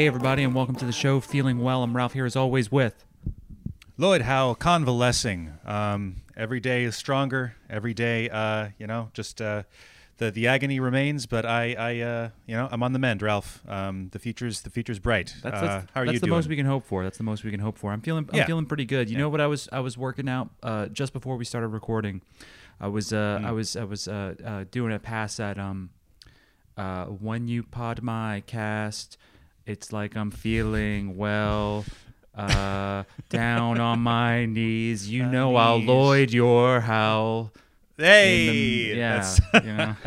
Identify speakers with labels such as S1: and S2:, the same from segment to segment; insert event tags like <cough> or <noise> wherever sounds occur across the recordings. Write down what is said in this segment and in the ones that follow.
S1: Hey, everybody, and welcome to the show. Feeling well. I'm Ralph here as always with.
S2: Lloyd Howell, convalescing. Um, every day is stronger. Every day, uh, you know, just uh, the the agony remains, but I, I, uh, you know, I'm on the mend, Ralph. Um, the future's the future's bright.
S1: That's,
S2: Uh,
S1: that's,
S2: how are
S1: that's
S2: you
S1: the
S2: doing?
S1: most we can hope for. That's the most we can hope for. I'm feeling I'm
S2: Yeah.
S1: feeling pretty good. You
S2: Yeah.
S1: know what I was I was working out uh, just before we started recording. I was uh,
S2: Mm.
S1: I was I was uh, uh, doing a pass at um uh, when you pod my cast. It's like I'm feeling well. Uh, down on my knees, you <laughs>
S2: Uh,
S1: know I'll. Lloyd your howl.
S2: hey,
S1: the- yeah,
S2: that's,
S1: you know. <laughs>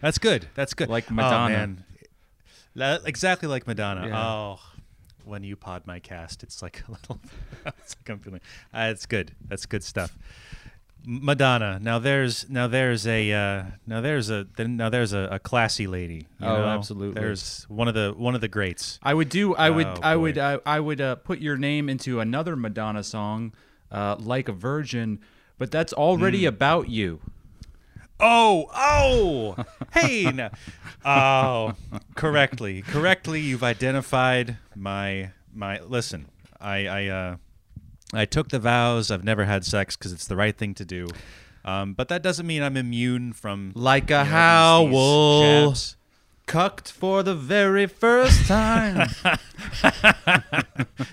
S2: that's good. That's good.
S1: Like
S2: Oh,
S1: Madonna.
S2: La- exactly like Madonna.
S1: Yeah.
S2: Oh, when you pod my cast, it's like a little. <laughs> it's like I'm feeling. Uh, it's good. That's good stuff. Madonna. Now there's now there's a uh, now there's a now there's a, a classy lady. you
S1: Oh,
S2: know?
S1: absolutely.
S2: There's one of the one of the greats.
S1: I would do. I would.
S2: Oh,
S1: I would. Uh, I would uh, put your name into another Madonna song, uh, like a virgin, but that's already about you.
S2: Oh, oh, <laughs> hey, no. oh, correctly, correctly. You've identified my my. Listen, I I uh, I took the vows. I've never had sex because it's the right thing to do. Um, but that doesn't mean I'm immune from
S1: Like a
S2: you know, these- these
S1: howl,
S2: jabs.
S1: Cucked for the very first time. <laughs>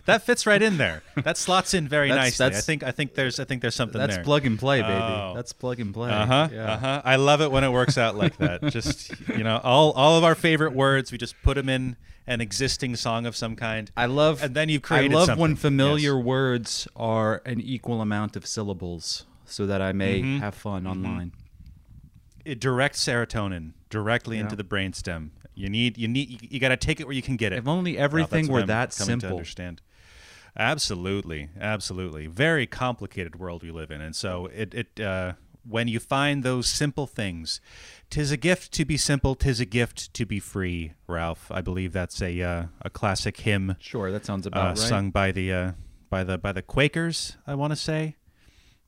S2: That fits right in there. That slots in very
S1: That's-
S2: nicely. I
S1: that's-
S2: think I think there's I think there's something
S1: That's
S2: there.
S1: plug and play, baby.
S2: Oh.
S1: That's plug and play.
S2: Uh huh.
S1: Yeah.
S2: Uh huh. I love it when it works out like that. <laughs> Just you know, all all of our favorite words, we just put them in an existing song of some kind.
S1: I love.
S2: And then you've created
S1: I love when familiar
S2: Yes.
S1: words are an equal amount of syllables, so that I may
S2: Mm-hmm.
S1: have fun online.
S2: It directs serotonin directly
S1: Yeah.
S2: into the brainstem. You need you need you, you got to take it where you can get it.
S1: If only everything were
S2: I'm
S1: that
S2: coming To
S1: simple.
S2: understand. Absolutely, absolutely. Very complicated world we live in, and so it it uh, when you find those simple things, tis a gift to be simple, tis a gift to be free. Ralph, I believe that's a uh, a classic hymn
S1: Sure, that sounds
S2: uh,
S1: about right.
S2: sung by the uh, by the by the Quakers. I want to say.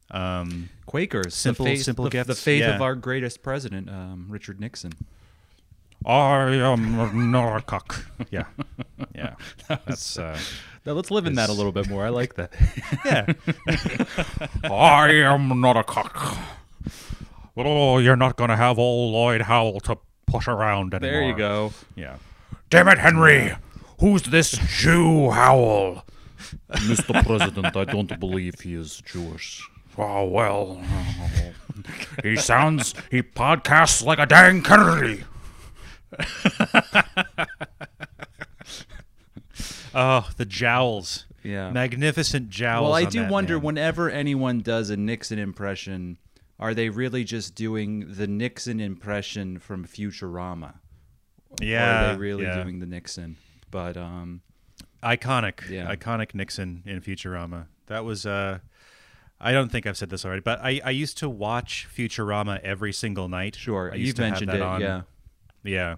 S2: Um,
S1: Quakers,
S2: Simple-
S1: the faith,
S2: simple
S1: the, the faith
S2: yeah.
S1: of our greatest president, um, Richard Nixon.
S2: I am not a cock. Yeah, yeah. <laughs> That's uh,
S1: Now let's live in that a little bit more. I like that. <laughs>
S2: yeah.
S3: I am not a cock. Oh, you're not gonna have old Lloyd Howell to push around anymore.
S1: there you go.
S2: Yeah.
S3: Damn it, Henry! Who's this Jew Howell?
S1: Mr. President, I don't believe he is Jewish.
S3: Oh well, he sounds he podcasts like a dang Kennedy. <laughs>
S2: Oh, the jowls.
S1: Yeah.
S2: Magnificent jowls.
S1: Well, I do wonder
S2: man.
S1: whenever anyone does a Nixon impression, are they really just doing the Nixon impression from Futurama?
S2: Yeah.
S1: or are they really
S2: yeah.
S1: doing the Nixon? But um,
S2: iconic?
S1: Yeah.
S2: Iconic Nixon in Futurama. That was. uh I don't think I've said this already, but I, I used to watch Futurama every single night.
S1: sure,
S2: I used
S1: you've
S2: to have
S1: mentioned
S2: that
S1: it.
S2: on.
S1: Yeah.
S2: Yeah.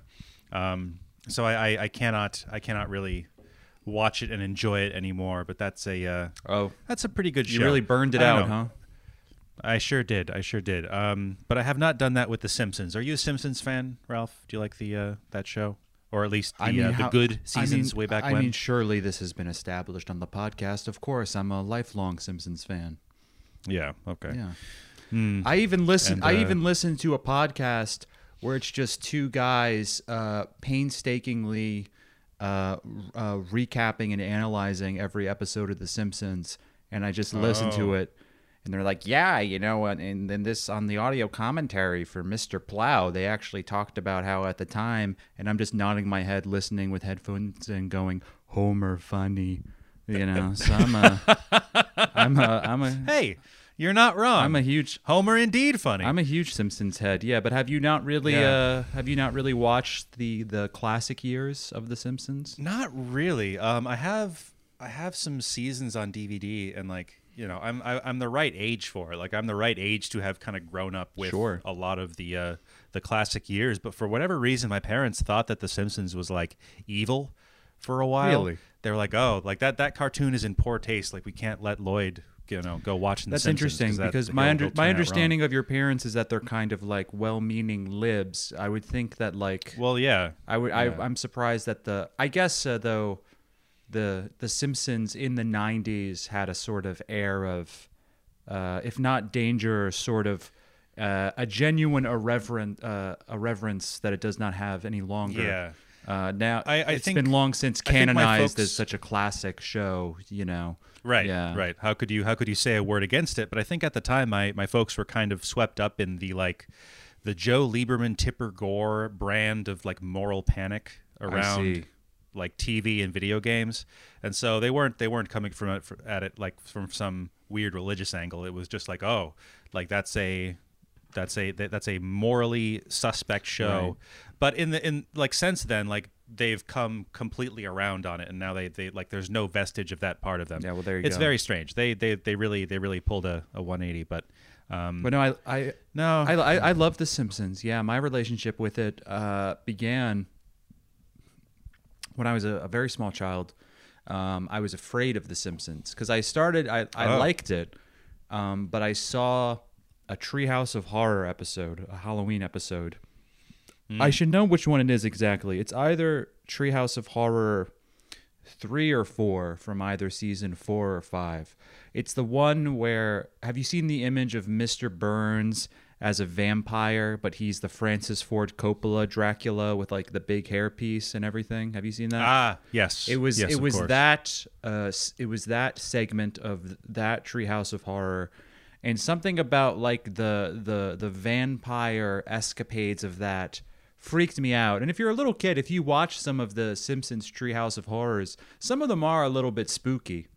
S2: Um, so I, I, I cannot I cannot really watch it and enjoy it anymore. But that's a uh,
S1: Oh,
S2: that's a pretty good show.
S1: you really burned it
S2: I
S1: out,
S2: know.
S1: huh?
S2: I sure did. I sure did. Um, but I have not done that with The Simpsons. Are you a Simpsons fan, Ralph? Do you like the uh, that show, or at least the, uh, the
S1: how-
S2: good
S1: I
S2: seasons
S1: mean-
S2: way back when
S1: I
S2: when?
S1: mean, surely this has been established on the podcast. Of course, I'm a lifelong Simpsons fan.
S2: yeah. Okay.
S1: Yeah.
S2: Hmm.
S1: I even listen.
S2: And,
S1: I
S2: uh,
S1: even listened to a podcast where it's just two guys uh, painstakingly uh, uh, recapping and analyzing every episode of The Simpsons, and I just listen
S2: Oh.
S1: to it. And they're like, yeah, you know, and, and then this on the audio commentary for Mr. Plow, they actually talked about how at the time, and I'm just nodding my head, listening with headphones and going, Homer funny, you know. So I'm a, I'm a, I'm a, <laughs>
S2: Hey, you're not wrong.
S1: I'm a huge,
S2: Homer indeed funny.
S1: I'm a huge Simpsons head. Yeah, but have you not really
S2: Yeah.
S1: uh have you not really watched the the classic years of the Simpsons?
S2: Not really. Um, I have I have some seasons on DVD, and like you know, I'm I, I'm the right age for it. Like I'm the right age to have kind of grown up with
S1: Sure.
S2: a lot of the uh, the classic years. But for whatever reason, my parents thought that The Simpsons was like evil for a while.
S1: Really?
S2: They were like, oh, like that that cartoon is in poor taste. Like we can't let Lloyd you know go watching. The
S1: That's
S2: Simpsons,
S1: interesting
S2: that-
S1: because my under, my
S2: wrong.
S1: understanding of your parents is that they're kind of like well-meaning libs. I would think that like
S2: Well, yeah,
S1: I would
S2: yeah.
S1: I, I'm surprised that the I guess uh, though the the Simpsons in the 90s had a sort of air of uh, if not danger sort of uh, a genuine irreverent uh, irreverence that it does not have any longer.
S2: Yeah.
S1: Uh, now
S2: I- I
S1: it's
S2: think-
S1: been long since
S2: I think my
S1: canonized as such a classic show, you know.
S2: Right,
S1: Yeah.
S2: right. How could you how could you say a word against it? But I think at the time my my folks were kind of swept up in the like the Joe Lieberman Tipper Gore brand of like moral panic around like TV and video games, and so they weren't they weren't coming from it at it like from some weird religious angle. It was just like oh, like that's a that's a that's a morally suspect show.
S1: Right.
S2: But in the in like since then like they've come completely around on it and now they, they like there's no vestige of that part of them.
S1: Yeah, well, there you
S2: it's
S1: go.
S2: very strange. They they they really they really pulled a, a 180 but um
S1: But no, I I
S2: no
S1: I, I, I love The Simpsons. Yeah, my relationship with it uh, began when I was a, a very small child. Um, I was afraid of The Simpsons because I started. I, I
S2: Oh.
S1: liked it, um, but I saw a Treehouse of Horror episode, a Halloween episode. I should know which one it is exactly. It's either Treehouse of Horror three or four from either season four or five. It's the one where have you seen the image of Mr. Burns as a vampire, but he's the Francis Ford Coppola Dracula with like the big hairpiece and everything? Have you seen that?
S2: ah yes
S1: It was
S2: yes,
S1: it was
S2: course.
S1: that uh, it was that segment of that Treehouse of Horror, and something about like the the the vampire escapades of that freaked me out. And if you're a little kid, if you watch some of the Simpsons Treehouse of Horrors, some of them are a little bit spooky,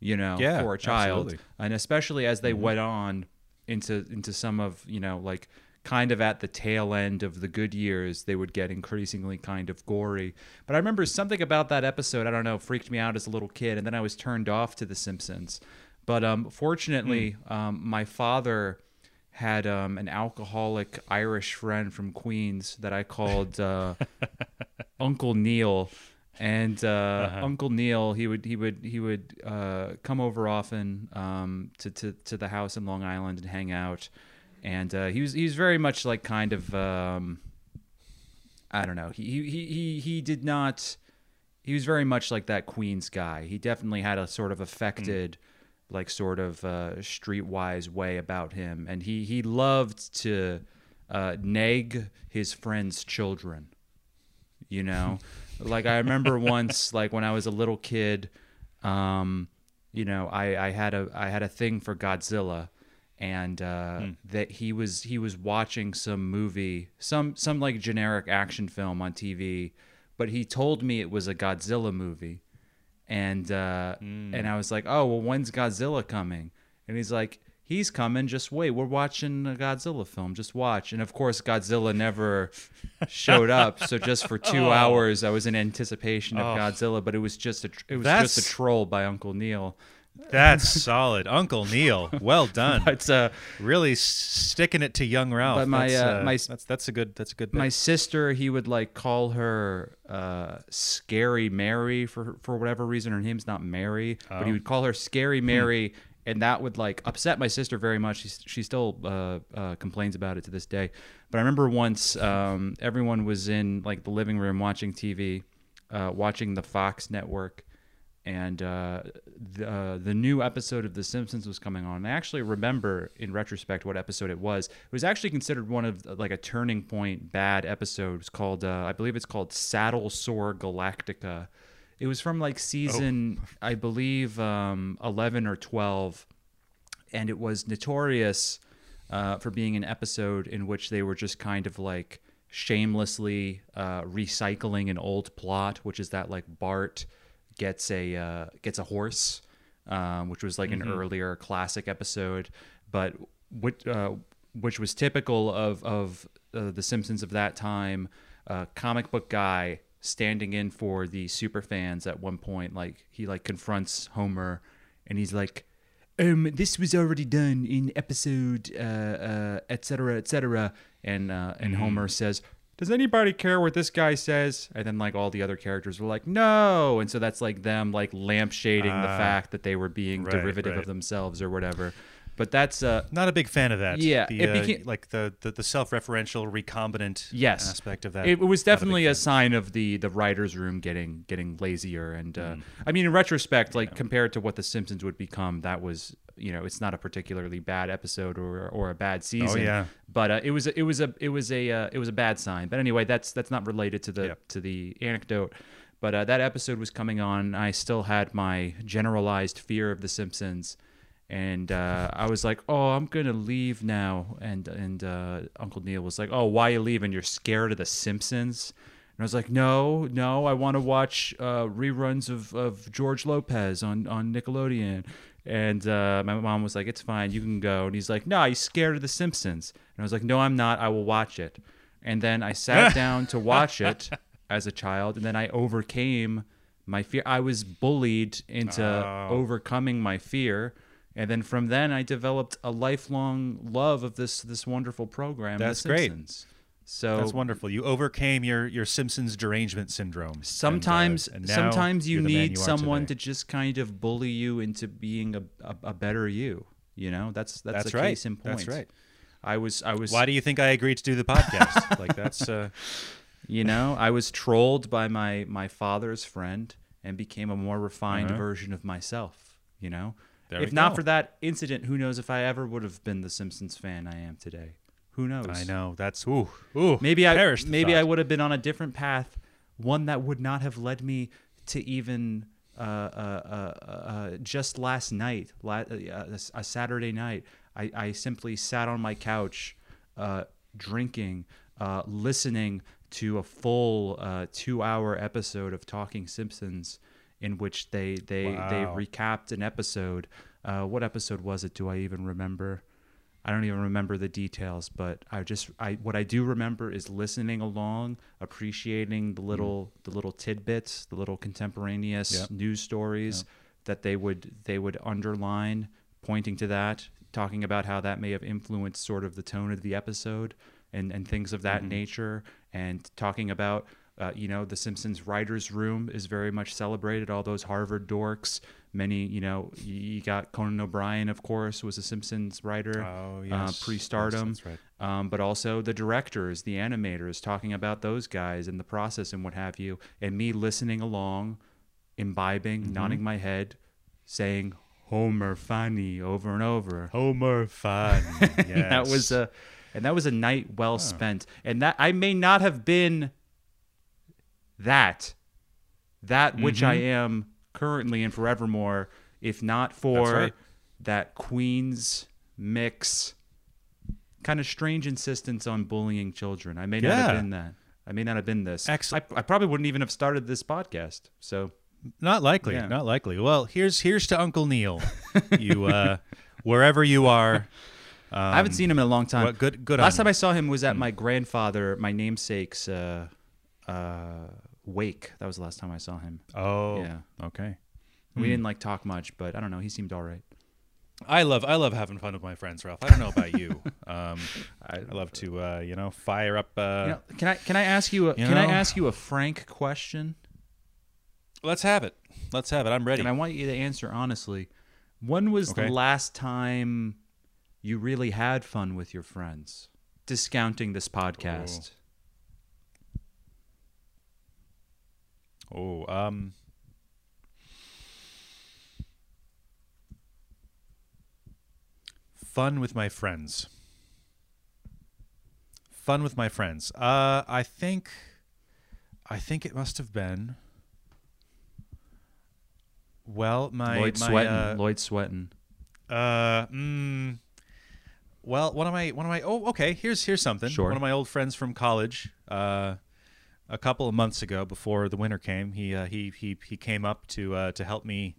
S1: you know,
S2: Yeah,
S1: for a child,
S2: absolutely.
S1: and especially as
S2: Mm-hmm.
S1: they went on into into some of you know like kind of at the tail end of the good years they would get increasingly kind of gory but i remember something about that episode i don't know freaked me out as a little kid and then i was turned off to the simpsons but um, fortunately um, my father had um, an alcoholic irish friend from queens that i called uh, <laughs> uncle neil. And uh, Uncle Neil, he would he would he would uh, come over often um, to, to to the house in Long Island and hang out, and uh, he was he was very much like kind of um, I don't know. He he he he, he did not he was very much like that Queens guy. He definitely had a sort of affected like sort of uh, streetwise way about him, and he he loved to uh, nag his friends' children you know? <laughs> Like i remember once like when i was a little kid um you know i i had a i had a thing for godzilla. And uh that he was he was watching some movie some some like generic action film on tv but he told me it was a godzilla movie and uh and i was like oh well when's godzilla coming? And he's like he's coming just wait we're watching a godzilla film just watch. And of course godzilla never <laughs> showed up so just for two
S2: Oh.
S1: hours i was in anticipation of godzilla but it was just a tr- it was just a troll by uncle neil
S2: That's solid, Uncle Neil. Well done. <laughs>
S1: It's uh
S2: really sticking it to young Ralph.
S1: But my,
S2: that's,
S1: uh, my-
S2: that's that's a good that's a good. Bit.
S1: my sister he would like call her uh scary mary for for whatever reason her name's not mary but he would call her scary mary and that would like upset my sister very much she, she still uh, uh complains about it to this day but i remember once <laughs> um everyone was in like the living room watching tv uh watching the fox network and uh, the, uh, the new episode of The Simpsons was coming on. I actually remember, in retrospect, what episode it was. It was actually considered one of like a turning point bad episode. It's called, uh, I believe, it's called Saddlesore Galactica. It was from like season, I believe, um, eleven or twelve, and it was notorious uh, for being an episode in which they were just kind of like shamelessly uh, recycling an old plot, which is that like Bart gets a uh, gets a horse, um, which was like an earlier classic episode, but which uh, which was typical of of uh, the Simpsons of that time. Uh, comic book guy standing in for the super fans at one point, like he like confronts Homer, and he's like, um, this was already done in episode, uh, uh, et cetera, et cetera. And, uh, and Homer says, does anybody care what this guy says? And then like all the other characters were like, no. And so that's like them like lampshading the
S2: Ah.
S1: fact that they were being
S2: Right,
S1: derivative
S2: right.
S1: of themselves or whatever. But that's uh
S2: Not a big fan of that.
S1: Yeah,
S2: the,
S1: it
S2: uh,
S1: became-
S2: like the, the the self-referential, recombinant
S1: Yes.
S2: aspect of that.
S1: it, it was
S2: Not a
S1: definitely a, sign of the the writers room getting getting lazier and uh,
S2: Mm.
S1: i mean in retrospect like compared to what the simpsons would become that was you know it's not a particularly bad episode or or a bad season
S2: Oh, yeah.
S1: but uh, it was a- it was a it was a uh, it was a bad sign but anyway that's that's not related to the
S2: Yep.
S1: to the anecdote but uh, that episode was coming on i still had my generalized fear of the simpsons and uh, I was like, "Oh, I'm gonna leave now." And and uh, Uncle Neil was like, "Oh, why are you leaving? You're scared of the Simpsons?" And I was like, "No, no, I want to watch uh, reruns of, of George Lopez on on Nickelodeon." And uh, my mom was like, "It's fine, you can go." And he's like, "No, he's scared of the Simpsons." And I was like, "No, I'm not. I will watch it." And then I sat <laughs> down to watch it as a child, and then I overcame my fear. I was bullied into
S2: Oh.
S1: overcoming my fear and then from then I developed a lifelong love of this this wonderful program. The
S2: That's great.
S1: So
S2: That's wonderful. You overcame your your Simpsons derangement syndrome. and, uh,
S1: sometimes
S2: and
S1: sometimes you
S2: you're the man
S1: need
S2: you
S1: someone
S2: today.
S1: to just kind of bully you into being a, a, a better you. You know, that's that's,
S2: That's
S1: a
S2: right.
S1: case in point.
S2: That's right.
S1: I was I was
S2: Why do you think I agreed to do the podcast? <laughs> like that's uh,
S1: you know I was trolled by my my father's friend and became a more refined
S2: Uh-huh.
S1: version of myself. You know,
S2: There
S1: if not
S2: go.
S1: for that incident, who knows if I ever would have been the Simpsons fan I am today. Who knows?
S2: I know that's ooh ooh.
S1: Maybe I maybe I would have been on a different path, one that would not have led me to even uh, uh, uh, uh, just last night, la- uh, a Saturday night. I, I simply sat on my couch, uh, drinking, uh, listening to a full uh, two-hour episode of Talking Simpsons, in which they they they recapped an episode. Uh, what episode was it? Do I even remember? I don't even remember the details, but I just I what I do remember is listening along, appreciating the little the little tidbits, the little contemporaneous
S2: Yep.
S1: news stories that they would they would underline, pointing to that, talking about how that may have influenced sort of the tone of the episode and and things of that nature, and talking about. Uh, you know, the Simpsons writers' room is very much celebrated. All those Harvard dorks, many, you know, you got Conan O'Brien, of course, was a Simpsons writer
S2: Oh,
S1: uh, pre-stardom,
S2: Yes, right.
S1: um, but also the directors, the animators, talking about those guys and the process and what have you, and me listening along, imbibing,
S2: Mm-hmm.
S1: nodding my head, saying "Homer funny" over and over.
S2: Homer funny <laughs> yes.
S1: That was a, and that was a night well spent. And that I may not have been that, that which I am currently and forevermore, if not for
S2: right.
S1: that Queens mix, kind of strange insistence on bullying children. I may not have been that. I may not have been this.
S2: Excellent.
S1: I, I probably wouldn't even have started this podcast. So
S2: Not likely.
S1: Yeah.
S2: Not likely. Well, here's here's to Uncle Neil. you uh, <laughs> wherever you are. Um,
S1: I haven't seen him in a long time.
S2: well, good- good
S1: Last time
S2: you.
S1: I saw him was at my grandfather, my namesake's uh, uh, wake. That was the last time I saw him.
S2: Oh.
S1: Yeah.
S2: Okay.
S1: We didn't like talk much, but I don't know. He seemed all right.
S2: I love I love having fun with my friends, Ralph. I don't know about you. <laughs> Um, I, love to uh, you know fire up. Uh,
S1: You know, can I can I ask you a,
S2: You
S1: can I ask you a frank question?
S2: Let's have it. Let's have it. I'm ready.
S1: And I want you to answer honestly. When was
S2: Okay.
S1: the last time you really had fun with your friends? Discounting this podcast.
S2: Oh, um, fun with my friends. Fun with my friends. Uh, I think, I think it must have been. Well, my
S1: Lloyd
S2: my,
S1: sweating.
S2: uh,
S1: Lloyd sweating.
S2: uh, mm, well, one of my one of my oh okay here's here's something.
S1: Sure.
S2: One of my old friends from college. Uh, a couple of months ago, before the winter came, he uh, he he he came up to uh, to help me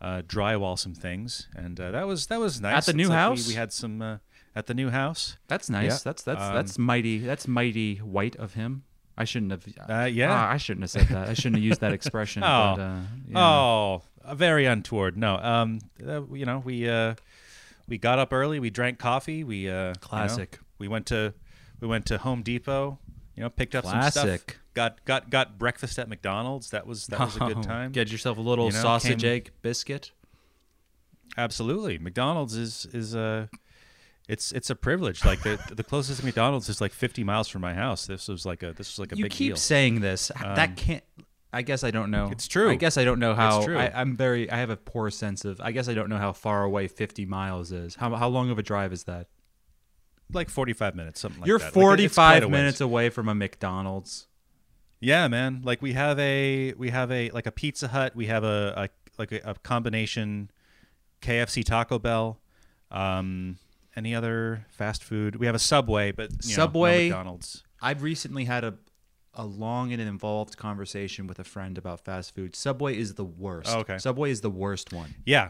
S2: uh, drywall some things, and uh, that was that was nice.
S1: At the new
S2: It's like we-
S1: house?
S2: we, had some uh, at the new house.
S1: That's nice.
S2: Yeah.
S1: That's that's
S2: Um,
S1: that's mighty. That's mighty white of him. I shouldn't have.
S2: Uh, yeah.
S1: Ah, I shouldn't have said that. I shouldn't have used that expression. <laughs>
S2: Oh.
S1: but, yeah.
S2: Oh, very untoward. No, um, you know, we uh, we got up early. We drank coffee. We uh, you know,
S1: Classic.
S2: we went to we went to Home Depot You know, picked up some stuff. Got got got breakfast at McDonald's. That was that was a good <laughs> time.
S1: Get yourself a little
S2: You know,
S1: sausage
S2: came-
S1: egg biscuit.
S2: Absolutely, McDonald's is is a it's it's a privilege. Like the <laughs> the closest McDonald's is like 50 miles from my house. This was like a this was like a
S1: you
S2: big
S1: keep
S2: deal.
S1: saying this. H- that
S2: Um,
S1: can't. I guess I don't know.
S2: It's true.
S1: I guess I don't know how.
S2: true.
S1: I, I'm very. I have a poor sense of. I guess I don't know how far away 50 miles is. How how long of a drive is that?
S2: Like 45 minutes, something like that.
S1: You're
S2: that. Like, quite
S1: 45
S2: a ways.
S1: minutes away from a McDonald's.
S2: Yeah, man. Like we have a we have a like a Pizza Hut. We have a, a like a, a combination KFC Taco Bell. Um, any other fast food? We have a Subway, but you know, no
S1: Subway-
S2: McDonald's.
S1: I've recently had a a long and involved conversation with a friend about fast food. Subway is the worst.
S2: Oh, okay.
S1: Subway is the worst one.
S2: Yeah,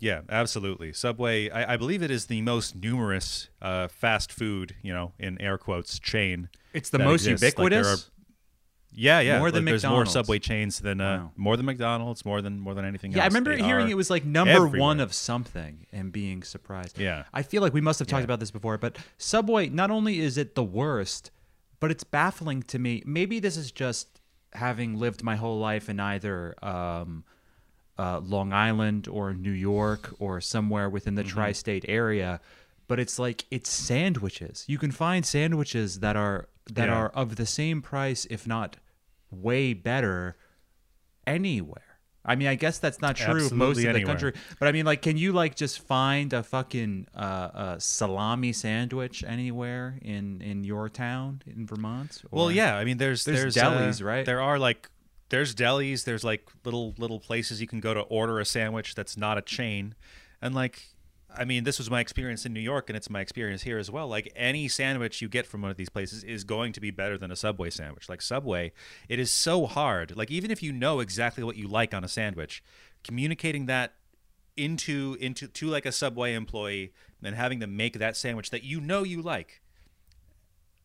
S2: yeah, absolutely. Subway. I, I believe it is the most numerous uh, fast food, you know, in air quotes, chain.
S1: It's the most
S2: exists. Like,
S1: ubiquitous.
S2: are- Yeah, yeah.
S1: More than
S2: like, there's more
S1: McDonald's.
S2: Subway chains than uh,
S1: Wow.
S2: more than McDonald's, more than more than anything else.
S1: yeah, I remember
S2: They
S1: hearing it was like number one of something and being surprised.
S2: Yeah.
S1: I feel like we must have talked
S2: Yeah.
S1: about this before, but Subway, not only is it the worst, but it's baffling to me. Maybe this is just having lived my whole life in either um, uh, Long Island or New York or somewhere within the
S2: Mm-hmm.
S1: tri state area. But it's like it's sandwiches. You can find sandwiches that are that
S2: Yeah.
S1: are of the same price, if not way better, anywhere. I mean, I guess that's not true of most
S2: Absolutely
S1: of the
S2: anywhere.
S1: country, but I mean, like, can you like just find a fucking uh, uh, salami sandwich anywhere in in your town in Vermont?
S2: Well, yeah. I mean, there's
S1: There's
S2: there's, uh,
S1: delis, right?
S2: There are like there's delis. There's like little little places you can go to order a sandwich that's not a chain, and like. I mean, this was my experience in New York, and it's my experience here as well. Like any sandwich you get from one of these places is going to be better than a Subway sandwich. Like Subway, it is so hard. Like even if you know exactly what you like on a sandwich, communicating that into into to like a Subway employee and having them make that sandwich that you know you like.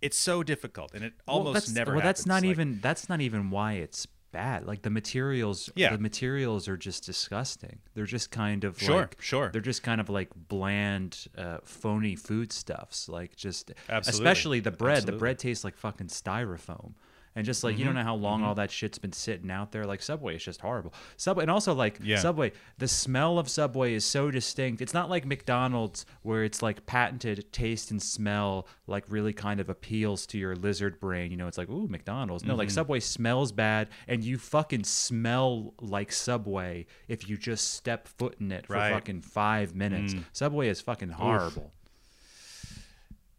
S2: It's so difficult, and it almost
S1: that's,
S2: never.
S1: Well, that's not
S2: Like,
S1: even that's not even why it's bad. Like the materials,
S2: Yeah.
S1: the materials are just disgusting. They're just kind of
S2: Sure,
S1: like,
S2: sure.
S1: They're just kind of like bland, uh, phony foodstuffs. Like just,
S2: Absolutely.
S1: especially the bread. The bread tastes like fucking styrofoam. And just like you
S2: Mm-hmm.
S1: don't know how long all that shit's been sitting out there. Like Subway is just horrible. Subway, and also like
S2: Yeah.
S1: Subway, the smell of Subway is so distinct. It's not like McDonald's where it's like patented taste and smell, like really kind of appeals to your lizard brain. You know, it's like ooh McDonald's. No, like
S2: Mm-hmm.
S1: Subway smells bad, and you fucking smell like Subway if you just step foot in it for
S2: Right. Mm.
S1: fucking five minutes. Subway is fucking horrible.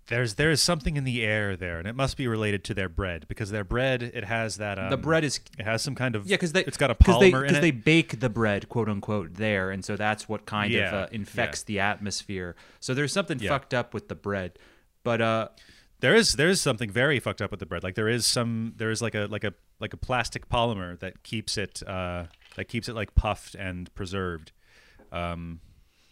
S2: There's there is something in the air there, and it must be related to their bread because their bread it has that. Um,
S1: the bread is
S2: it has some kind of
S1: Yeah, because they
S2: it's got a
S1: they,
S2: polymer in
S1: 'cause
S2: it.
S1: they bake the bread, quote unquote, there, and so that's what kind of uh, infects
S2: yeah.
S1: the atmosphere. So there's something
S2: Yeah.
S1: fucked up with the bread, but uh,
S2: there is there is something very fucked up with the bread. Like there is some there is like a like a like a plastic polymer that keeps it uh, that keeps it like puffed and preserved. Um,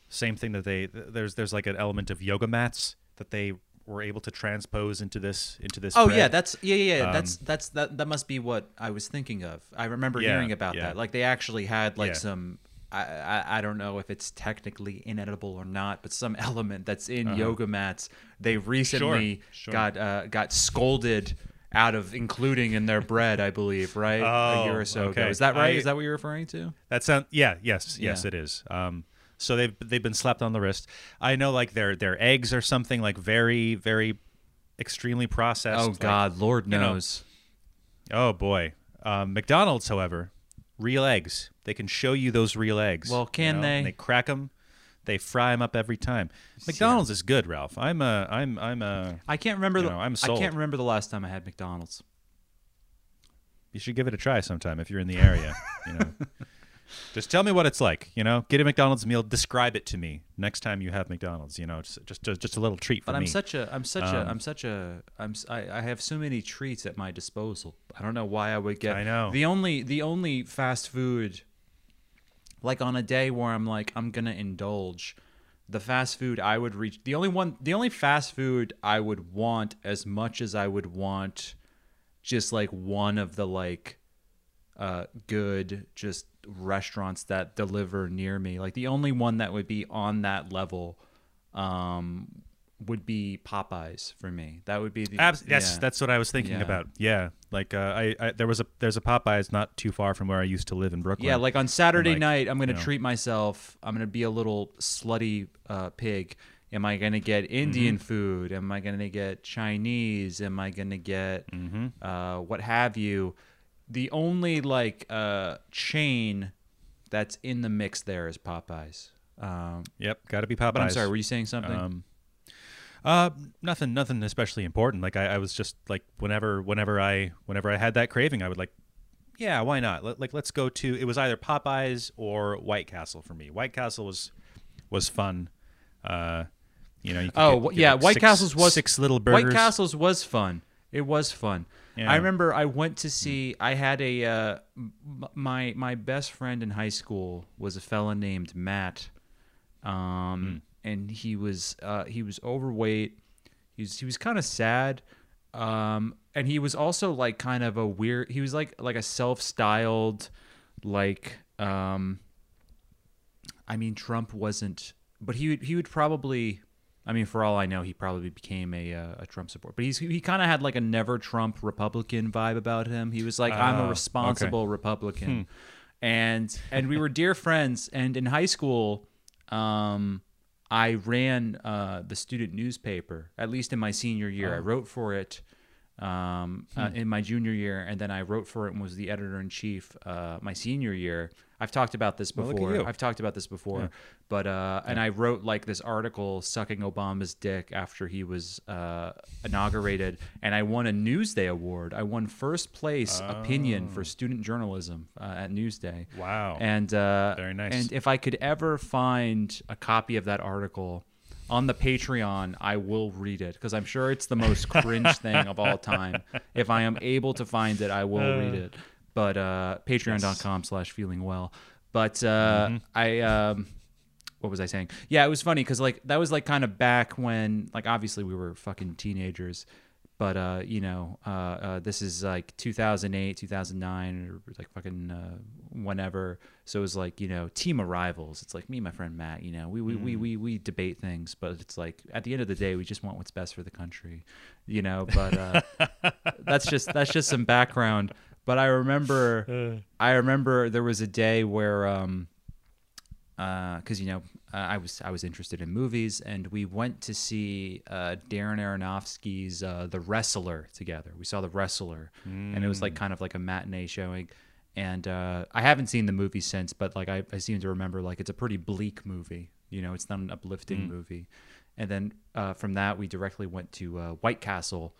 S2: same thing that they there's there's like an element of yoga mats that they were able to transpose into this into this.
S1: oh yeah, that's yeah yeah, yeah.
S2: Um,
S1: that's that's that that must be what I was thinking of. I remember
S2: Yeah,
S1: hearing about
S2: yeah.
S1: that. Like they actually had like
S2: Yeah.
S1: some. I, I, I don't know if it's technically inedible or not, but some <laughs> element that's in
S2: Uh-huh.
S1: yoga mats. They recently
S2: sure.
S1: got uh, got scolded out of including in their bread, I believe, right? a year
S2: Oh,
S1: or so ago. Is that right?
S2: I-
S1: Is that what you're referring to?
S2: That sound yeah yes yes
S1: Yeah.
S2: it is. Um, so they've they've been slapped on the wrist. I know like their their eggs are something like very very extremely processed.
S1: Oh
S2: like-
S1: God, Lord
S2: you know,
S1: knows.
S2: Oh boy. Um, McDonald's, however, real eggs. They can show you those real eggs.
S1: Well, can
S2: you know,
S1: they?
S2: and They crack them. They fry them up every time. McDonald's is good, Ralph. I'm a I'm I'm a.
S1: I can't remember.
S2: You
S1: the,
S2: know, I'm
S1: I can't remember the last time I had McDonald's.
S2: You should give it a try sometime if you're in the area. you know. <laughs> Just tell me what it's like. You know, get a McDonald's meal. Describe it to me next time you have McDonald's. You know, just just just, a little treat for
S1: But I'm such a I'm such a
S2: Um,
S1: I'm such a I'm I, I have so many treats at my disposal. I don't know why I would get
S2: I know.
S1: the only the only fast food like on a day where I'm like I'm going to indulge the fast food I would reach the only one the only fast food I would want as much as I would want just like one of the like uh good just restaurants that deliver near me like the only one that would be on that level um would be Popeyes for me. That would be the
S2: Abs- yes,
S1: yeah.
S2: that's what I was thinking
S1: Yeah.
S2: about. Yeah, like uh, I, I there was a there's a Popeyes not too far from where I used to live in Brooklyn.
S1: Yeah, like on Saturday
S2: like,
S1: night, I'm gonna
S2: you know.
S1: treat myself. I'm gonna be a little slutty uh, pig. Am I gonna get Indian
S2: Mm-hmm.
S1: food? Am I gonna get Chinese? Am I gonna get
S2: Mm-hmm.
S1: uh, what have you? The only like uh, chain that's in the mix there is Popeyes. Um,
S2: yep, got to be Popeyes.
S1: but I'm sorry, were you saying something?
S2: Um, uh, nothing, nothing especially important. Like I, I was just like whenever, whenever I, whenever I had that craving, I would like, yeah, why not? Let, like let's go to. It was either Popeyes or White Castle for me. White Castle was was fun. Uh, you know, you could
S1: Oh
S2: get,
S1: yeah,
S2: like
S1: White
S2: six-
S1: Castle's was
S2: six little burgers.
S1: White Castle's was fun. It was fun.
S2: Yeah.
S1: I remember I went to see. I had a uh, my my best friend in high school was a fella named Matt, um, and he was uh, he was overweight. He was he was kind of sad, um, and he was also like kind of a weird. He was like like a self styled, like um, I mean, Trump wasn't, but he would he would probably. I mean, for all I know, he probably became a uh, a Trump supporter. But he's he kind of had like a never Trump Republican vibe about him. He was like, I'm
S2: Oh,
S1: a
S2: okay.
S1: responsible Republican, and and we were <laughs> dear friends. And in high school, um, I ran uh, the student newspaper. At least in my senior year, I wrote for it. Um, uh, in my junior year, and then I wrote for it and was the editor in chief uh, my senior year. I've talked about this
S2: Well,
S1: before.
S2: you.
S1: I've talked about this before, but uh, and I wrote like this article sucking Obama's dick after he was uh, inaugurated, and I won a Newsday award. I won first place opinion for student journalism uh, at Newsday.
S2: Oh. Wow.
S1: And uh,
S2: Very nice.
S1: And if I could ever find a copy of that article on the Patreon, I will read it because I'm sure it's the most cringe <laughs> thing of all time. If I am able to find it, I will read it. But uh, patreon.com slash feeling well. But uh,
S2: Mm-hmm.
S1: I. Um, what was I saying? Yeah, it was funny because like that was like kind of back when like obviously we were fucking teenagers, but uh, you know, uh, uh, this is like 2008, 2009, or like fucking uh, whenever. So it was like you know, team arrivals. It's like me and my friend Matt. You know, we we, we we we debate things, but it's like at the end of the day, we just want what's best for the country. You know, but uh, <laughs> that's just that's just some background. But I remember, I remember there was a day where. Um, because you know uh, I was I was interested in movies, and we went to see uh, Darren Aronofsky's uh, The Wrestler together. We saw The Wrestler, and it was like kind of like a matinee showing. And uh, I haven't seen the movie since, but like I, I seem to remember like it's a pretty bleak movie. You know, it's not an uplifting movie. And then uh, from that, we directly went to uh, White Castle.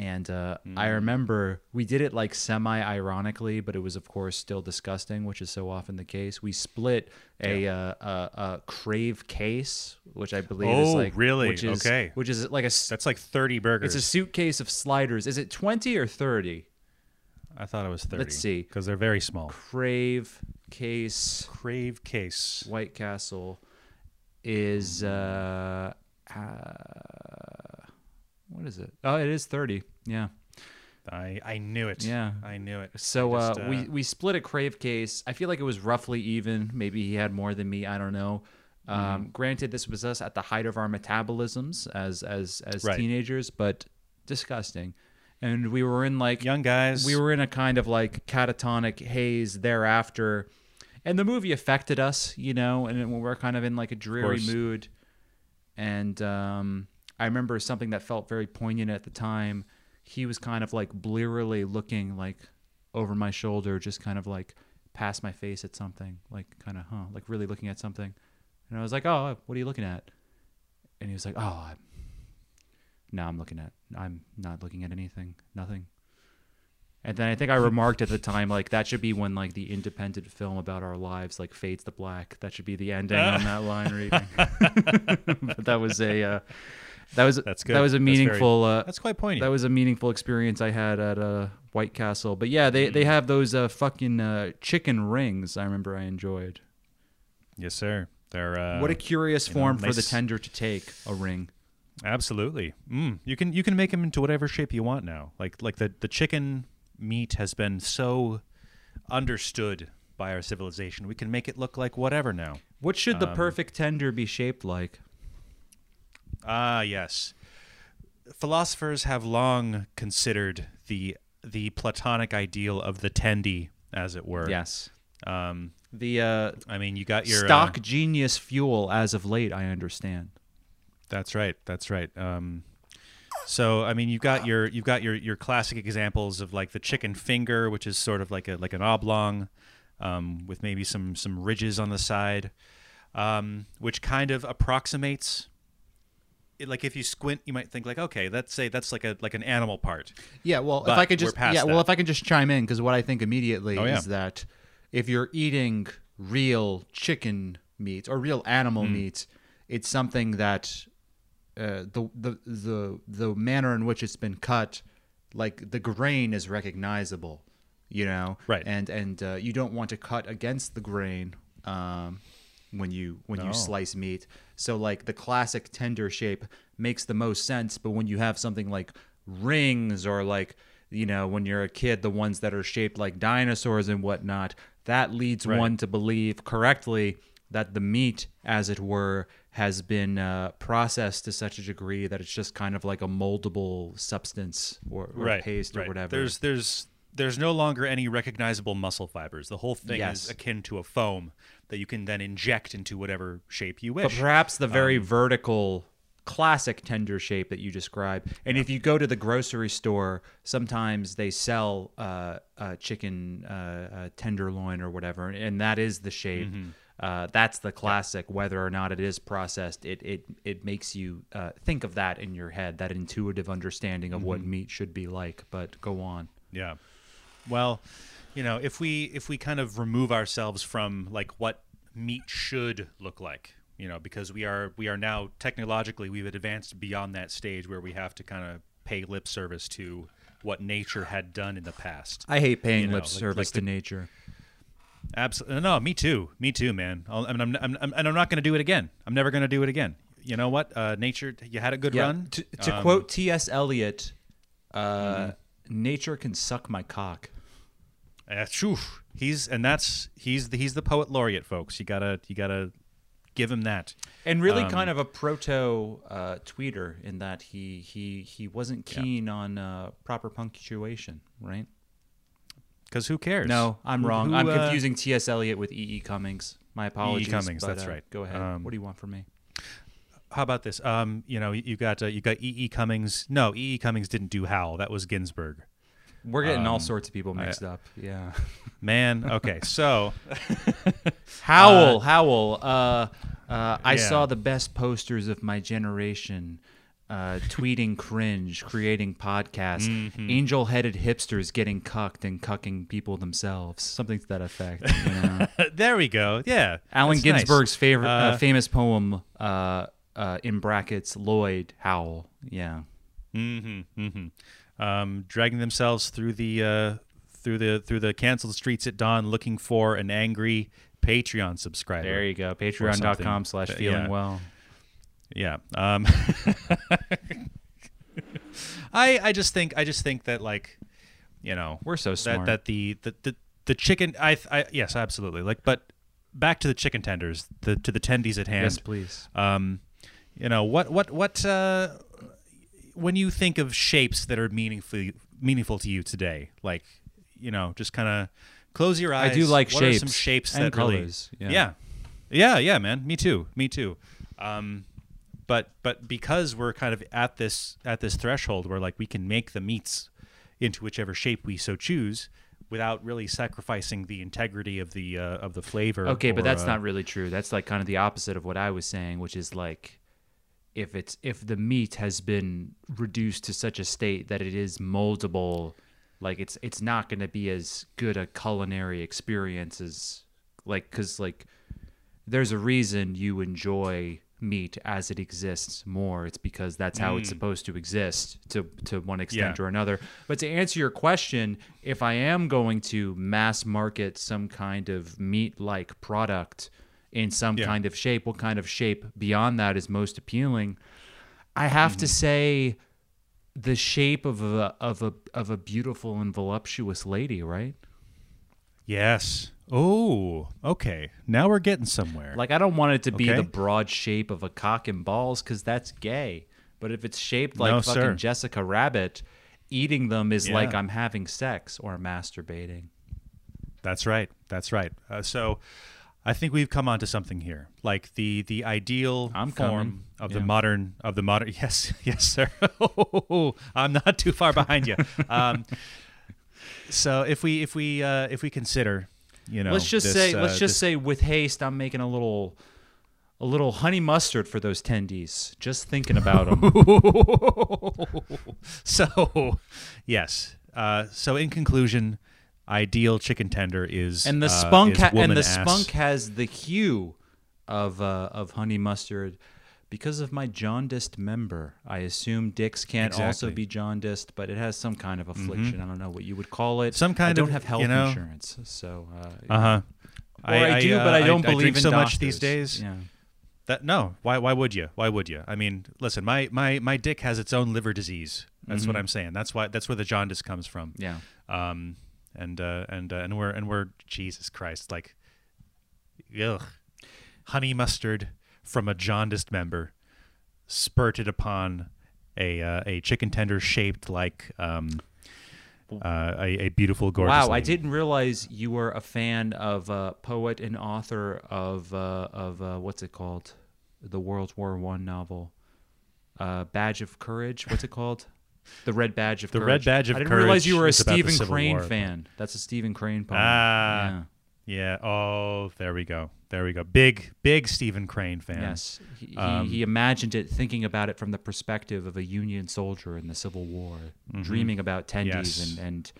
S1: And uh, I remember we did it like semi ironically, but it was, of course, still disgusting, which is so often the case. We split a, uh, a, a crave case, which I believe is
S2: Oh,
S1: like
S2: really?
S1: which is,
S2: Okay.
S1: which is like a
S2: That's like thirty burgers.
S1: it's a suitcase of sliders. Is it twenty or thirty?
S2: I thought it was thirty.
S1: Let's see.
S2: because they're very small.
S1: Crave case
S2: Crave case.
S1: White Castle is uh, uh what is it? Oh, it is thirty. Yeah.
S2: I I knew it.
S1: Yeah.
S2: I knew it.
S1: So
S2: just,
S1: uh, we we split a crave case. I feel like it was roughly even. Maybe he had more than me. I don't know. Um,
S2: Mm-hmm.
S1: Granted, this was us at the height of our metabolisms as as as
S2: Right.
S1: teenagers, but disgusting. And we were in like
S2: young guys.
S1: we were in a kind of like catatonic haze thereafter and the movie affected us you know and we were kind of in like a dreary mood and um, i remember something that felt very poignant at the time he was kind of like blearily looking like over my shoulder just kind of like past my face at something like kind of huh like really looking at something and i was like oh what are you looking at and he was like oh I'm, no i'm looking at i'm not looking at anything nothing and then I think I <laughs> remarked at the time, like that should be when like the independent film about our lives like fades to black. That should be the ending on that line reading. <laughs> <laughs> but that was a uh, that was
S2: That's good.
S1: that was a
S2: That's very-
S1: meaningful uh,
S2: That's quite poignant.
S1: that was a meaningful experience I had at uh, White Castle. But yeah, they they have those uh, fucking uh, chicken rings. I remember I enjoyed.
S2: yes, sir. They're uh,
S1: what a curious
S2: you know,
S1: form for the tender to take a ring.
S2: Absolutely. Mm. You can you can make them into whatever shape you want now. Like like the the chicken meat has been so understood by our civilization. We can make it look like whatever now.
S1: What should the
S2: Um,
S1: perfect tender be shaped like?
S2: Ah, yes. Philosophers have long considered the the Platonic ideal of the tendy, as it were.
S1: Yes.
S2: Um,
S1: The uh,
S2: I mean, you got your uh,
S1: stock genius fuel as of late, I understand.
S2: That's right. That's right. Um, so I mean, you've got your you've got your your classic examples of like the chicken finger, which is sort of like a like an oblong, um, with maybe some some ridges on the side, um, which kind of approximates. Like if you squint, you might think like, okay, let's say that's like a like an animal part.
S1: Yeah, well,
S2: But
S1: if I could just yeah, well, if I can just chime in because what I think immediately
S2: Oh, yeah.
S1: is that if you're eating real chicken meat or real animal
S2: Hmm.
S1: meat, it's something that uh, the the the the manner in which it's been cut, like the grain is recognizable, you know,
S2: Right.
S1: And and uh, you don't want to cut against the grain um, when you when
S2: No.
S1: you slice meat. So like the classic tender shape makes the most sense, but when you have something like rings or like you know when you're a kid, the ones that are shaped like dinosaurs and whatnot, that leads
S2: Right.
S1: one to believe correctly that the meat, as it were, has been uh, processed to such a degree that it's just kind of like a moldable substance or, or
S2: right,
S1: paste or
S2: right.
S1: whatever.
S2: There's there's there's no longer any recognizable muscle fibers. The whole thing
S1: Yes.
S2: is akin to a foam that you can then inject into whatever shape you
S1: but
S2: wish.
S1: perhaps the very
S2: Um,
S1: vertical classic tender shape that you describe and if you go to the grocery store sometimes they sell uh, uh, chicken uh, uh, tenderloin or whatever and that is the shape
S2: Mm-hmm.
S1: uh, that's the classic whether or not it is processed it it, it makes you uh, think of that in your head that intuitive understanding of
S2: Mm-hmm.
S1: what meat should be like but go on
S2: Yeah. Well, you know, if we if we kind of remove ourselves from like what meat should look like, you know, because we are we are now technologically we've advanced beyond that stage where we have to kind of pay lip service to what nature had done in the past.
S1: i hate paying
S2: You know,
S1: lip
S2: like-
S1: service
S2: like
S1: to nature
S2: Absolutely. No, me too. Me too, man. I'll, I'm, I'm, I'm, I'm, and I'm not going to do it again. I'm never going to do it again. You know what? Uh, nature, you had a good run.
S1: To, to
S2: Um,
S1: quote T.S. Eliot, uh,
S2: Mm-hmm.
S1: Nature can suck my cock.
S2: Uh, he's and that's he's the, he's the poet laureate, folks. You gotta you gotta give him that.
S1: And really,
S2: Um,
S1: kind of a proto uh, tweeter in that he he he wasn't keen on uh, proper punctuation, right?
S2: Because who cares?
S1: No, I'm wrong.
S2: who,
S1: I'm
S2: uh,
S1: confusing T.S. Eliot with E. E. Cummings. My apologies.
S2: Cummings,
S1: but,
S2: that's
S1: uh,
S2: right.
S1: Go ahead.
S2: Um,
S1: what do you want from me?
S2: How about this? Um, you know, you got uh, you got E. E. Cummings. No, E. E. Cummings didn't do Howl. That was Ginsberg.
S1: We're getting all
S2: um,
S1: sorts of people mixed up. Yeah. <laughs>
S2: Man, okay, so <laughs>
S1: Howl, Howl. Uh, uh, I
S2: yeah.
S1: saw the best posters of my generation. Uh, tweeting cringe, creating podcasts,
S2: Mm-hmm.
S1: angel-headed hipsters getting cucked and cucking people themselves, something to that effect. You know? <laughs>
S2: there we go. Yeah,
S1: Allen
S2: that's nice.
S1: Ginsberg's favorite, uh,
S2: Uh,
S1: famous poem, uh, in brackets, Lloyd Howell. Yeah,
S2: Mm-hmm. Mm-hmm. Um, dragging themselves through the uh, through the through the canceled streets at dawn, looking for an angry Patreon subscriber.
S1: there you go. Patreon.com slash
S2: Uh,
S1: feeling
S2: yeah.
S1: well.
S2: Yeah. Um, <laughs> I I just think I just think that like, you know,
S1: We're so smart.
S2: that that the the the, the chicken. I, I yes, absolutely. Like, but back to the chicken tenders, the to the tendies at hand.
S1: yes, please.
S2: Um, you know what what what uh, when you think of shapes that are meaningful meaningful to you today, like you know, just kind of close your eyes.
S1: I do like
S2: what Are some
S1: shapes
S2: shapes
S1: and
S2: that really,
S1: colors, yeah.
S2: yeah, yeah, yeah, man. Me too. Me too. Um, but but because we're kind of at this at this threshold where like we can make the meats into whichever shape we so choose without really sacrificing the integrity of the uh, of the flavor.
S1: Okay, but that's
S2: uh,
S1: not really true. That's like kind of the opposite of what I was saying, which is like if it's if the meat has been reduced to such a state that it is moldable, like it's it's not going to be as good a culinary experience as like cuz like there's a reason you enjoy meat as it exists more. It's because that's how it's mm. supposed to exist to to one extent
S2: Yeah.
S1: or another. But to answer your question, if I am going to mass market some kind of meat like product in some
S2: Yeah.
S1: kind of shape, what kind of shape beyond that is most appealing? I have to say the shape of a of a of a beautiful and voluptuous lady, right?
S2: Yes. Oh, okay. Now we're getting somewhere.
S1: Like I don't want it to be
S2: Okay.
S1: the broad shape of a cock and balls because that's gay. But if it's shaped like
S2: No,
S1: fucking
S2: sir.
S1: Jessica Rabbit, eating them is like I'm having sex or masturbating.
S2: That's right. That's right. Uh, so, I think we've come onto something here, like the the ideal
S1: I'm
S2: form
S1: coming.
S2: of
S1: Yeah.
S2: the modern of the modern. <laughs> Yes, yes, sir. <laughs> I'm not too far behind you. <laughs> Um, so if we if we uh, if we consider, you know,
S1: let's just
S2: this,
S1: say
S2: uh,
S1: let's just say with haste I'm making a little a little honey mustard for those tendies. Just thinking about them.
S2: so yes. Uh, so in conclusion, ideal chicken tender is
S1: and the
S2: uh,
S1: spunk
S2: is
S1: ha- and the
S2: ass.
S1: spunk has the hue of uh, of honey mustard because of my jaundiced member. I assume dicks can't also
S2: Exactly. Mm-hmm.
S1: be jaundiced, but it has some kind of affliction. I don't know what you would call it.
S2: Some kind
S1: I don't
S2: of,
S1: have health
S2: you know-
S1: insurance, so uh,
S2: Uh huh.
S1: Or I, do, but I don't believe
S2: drink
S1: in
S2: so much these days.
S1: Yeah.
S2: That no, why why would you? Why would you? I mean, listen, my my my dick has its own liver disease. That's what I'm saying. That's why that's where the jaundice comes from.
S1: Mm-hmm. Yeah.
S2: Um, and uh, and uh, and we're and we're Jesus Christ, like, ugh, honey mustard from a jaundiced member, spurted upon a uh, a chicken tender shaped like um, uh, a, a beautiful gorgeous.
S1: Wow, I didn't realize you were a fan of uh, poet and author of uh, of uh, what's it called, the World War One novel, uh, Badge of Courage. What's it called? The Red Badge of
S2: The
S1: Courage.
S2: Red Badge of
S1: I didn't realize you were a
S2: is about the
S1: Stephen
S2: Civil
S1: Crane
S2: War.
S1: fan. That's a Stephen Crane poem.
S2: Ah, yeah. Oh, there we go. There we go. Big big Stephen Crane fan.
S1: Yes, he,
S2: Um,
S1: he, imagined it, thinking about it from the perspective of a Union soldier in the Civil War, dreaming about tendies
S2: Mm-hmm. Yes.
S1: and, and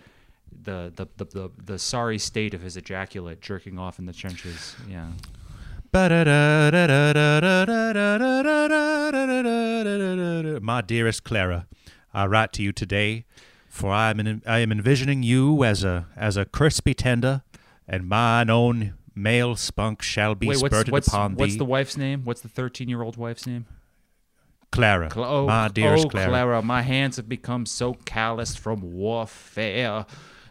S1: the, the, the, the, the sorry state of his ejaculate jerking off in the trenches. Yeah.
S2: My dearest Clara, I write to you today, for I am in, I am envisioning you as a as a crispy tender, and mine own male spunk shall be
S1: Wait, what's,
S2: spurted
S1: what's,
S2: upon
S1: what's
S2: thee, What's
S1: the wife's name? What's the 13 year old wife's name?
S2: Clara.
S1: Cla- oh,
S2: my dearest
S1: oh,
S2: Clara.
S1: my hands have become so calloused from warfare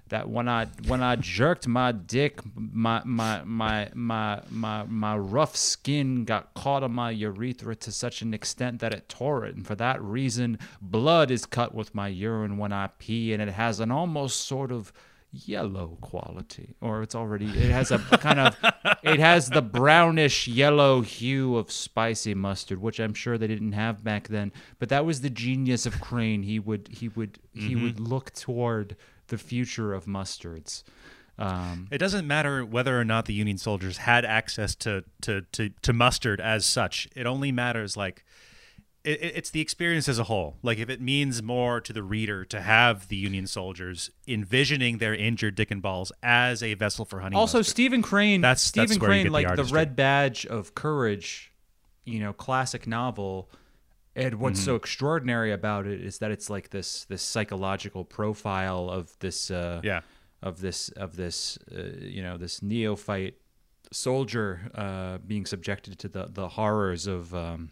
S1: that when I when I jerked my dick, my my my my my my rough skin got caught on my urethra to such an extent that it tore it, and for that reason, blood is cut with my urine when I pee, and it has an almost sort of yellow quality or it's already it has a kind of <laughs> it has the brownish yellow hue of spicy mustard which i'm sure they didn't have back then. But that was the genius of crane. He would he would he mm-hmm. would look toward the future of mustards um,
S2: It doesn't matter whether or not the Union soldiers had access to to to, to mustard as such. It only matters like it, it- it's the experience as a whole. Like if it means more to the reader to have the Union soldiers envisioning their injured dick and balls as a vessel for honey.
S1: also
S2: mustard.
S1: stephen crane
S2: That's-
S1: stephen
S2: that's
S1: crane
S2: get the
S1: like the red badge of courage you know classic novel and what's
S2: Mm-hmm.
S1: so extraordinary about it is that it's like this this psychological profile of this uh
S2: yeah,
S1: of this of this uh, you know this neophyte soldier uh, being subjected to the the horrors of um,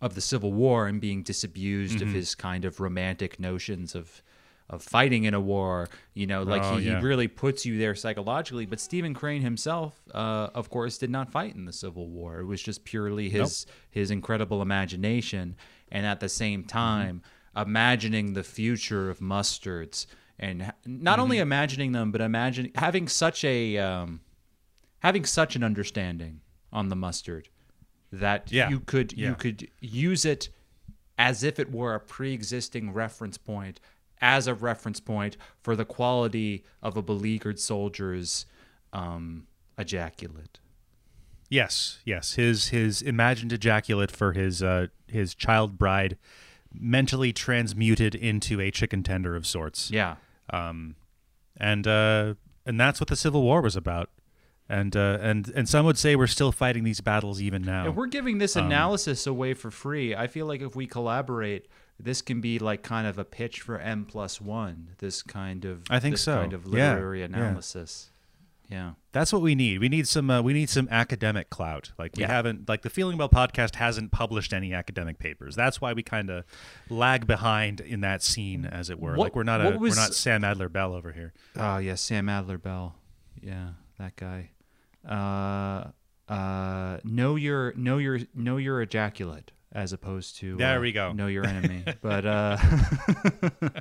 S1: of the Civil War and being disabused
S2: Mm-hmm.
S1: of his kind of romantic notions of of fighting in a war. You know, like
S2: Oh,
S1: he,
S2: yeah.
S1: he really puts you there psychologically. But Stephen Crane himself, uh, of course, did not fight in the Civil War. It was just purely his his incredible imagination, and at the same
S2: Mm-hmm.
S1: time, imagining the future of mustards. And not
S2: Mm-hmm.
S1: only imagining them, but imagine having such a um, having such an understanding on the mustard that
S2: Yeah.
S1: you could
S2: Yeah.
S1: you could use it as if it were a pre-existing reference point as a reference point for the quality of a beleaguered soldier's um, ejaculate.
S2: yes, yes. His his imagined ejaculate for his uh, his child bride, mentally transmuted into a chicken tender of sorts.
S1: Yeah.
S2: um, and uh, and that's what the Civil War was about. And uh, and and some would say we're still fighting these battles even now.
S1: And we're giving this
S2: Um,
S1: analysis away for free. I feel like if we collaborate, this can be like kind of a pitch for M plus one. This kind of
S2: I think
S1: this
S2: so.
S1: kind of
S2: Yeah,
S1: literary
S2: yeah.
S1: analysis. Yeah.
S2: That's what we need. We need some. Uh, we need some academic clout. Like we
S1: Yeah.
S2: haven't. Like the Feeling Well podcast hasn't published any academic papers. That's why we kind of lag behind in that scene, as it were.
S1: What-
S2: like we're not a
S1: was-
S2: we're not Sam Adler Bell over here.
S1: Oh yeah, Sam Adler Bell. Yeah. that guy. Uh, uh, know your know your know your ejaculate as opposed to
S2: There
S1: uh,
S2: we go.
S1: know your enemy. <laughs> but uh, <laughs>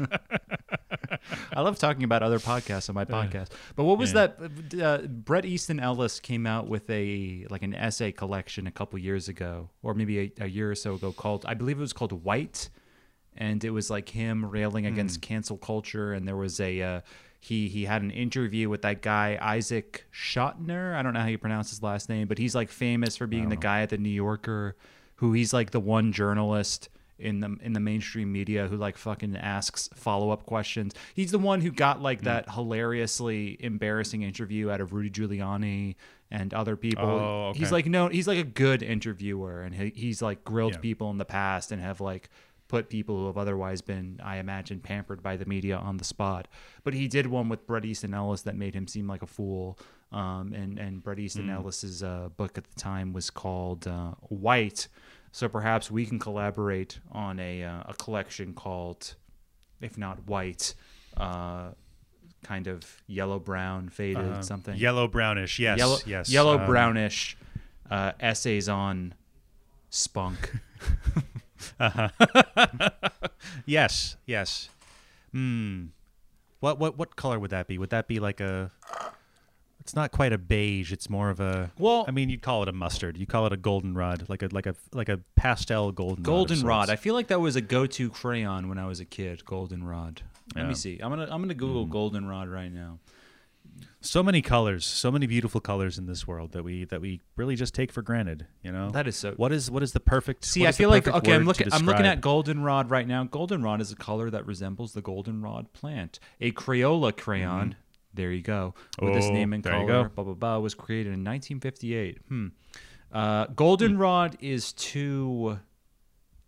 S1: I love talking about other podcasts on my podcast. But what was
S2: Yeah.
S1: that? Uh, Bret Easton Ellis came out with a like an essay collection a couple years ago, or maybe a, a year or so ago, called I believe it was called White, and it was like him railing against cancel culture. And there was a uh, he he had an interview with that guy Isaac Chotiner. I don't know how you pronounce his last name, but he's like famous for being the guy at the New Yorker, who he's like the one journalist in the in the mainstream media who like fucking asks follow up questions. He's the one who got like mm. that hilariously embarrassing interview out of Rudy Giuliani and other people.
S2: Oh, okay.
S1: He's like no, he's like a good interviewer, and he, he's like grilled
S2: Yeah.
S1: people in the past and have like put people who have otherwise been, I imagine, pampered by the media on the spot. But he did one with Bret Easton Ellis that made him seem like a fool. Um, and and Bret Easton Ellis's uh, book at the time was called uh, White. So perhaps we can collaborate on a uh, a collection called, if not White, uh, kind of yellow brown faded
S2: Uh,
S1: something
S2: Yellow brownish. Yes.
S1: yellow
S2: yes.
S1: yellow
S2: um,
S1: brownish uh, essays on spunk. <laughs> <laughs>
S2: Yes. Yes. Hmm. What what what color would that be? Would that be like a? It's not quite a beige. It's more of a.
S1: Well-
S2: I mean, you'd call it a mustard. You call it a goldenrod, like a like a like a pastel golden.
S1: Goldenrod. I feel like that was a go-to crayon when I was a kid. Goldenrod. Let
S2: Yeah.
S1: me see. I'm gonna I'm gonna Google hmm. goldenrod right now.
S2: so many colors, so many beautiful colors in this world that we that we really just take for granted. You know.
S1: That is so.
S2: What is what is the perfect?
S1: See, I feel like okay. I'm looking. I'm looking at goldenrod right now. Goldenrod is a color that resembles the goldenrod plant. A Crayola crayon. Mm-hmm. There you go. With this.
S2: Oh,
S1: name and color, blah blah blah, was created in 1958. Hmm. Uh, goldenrod is too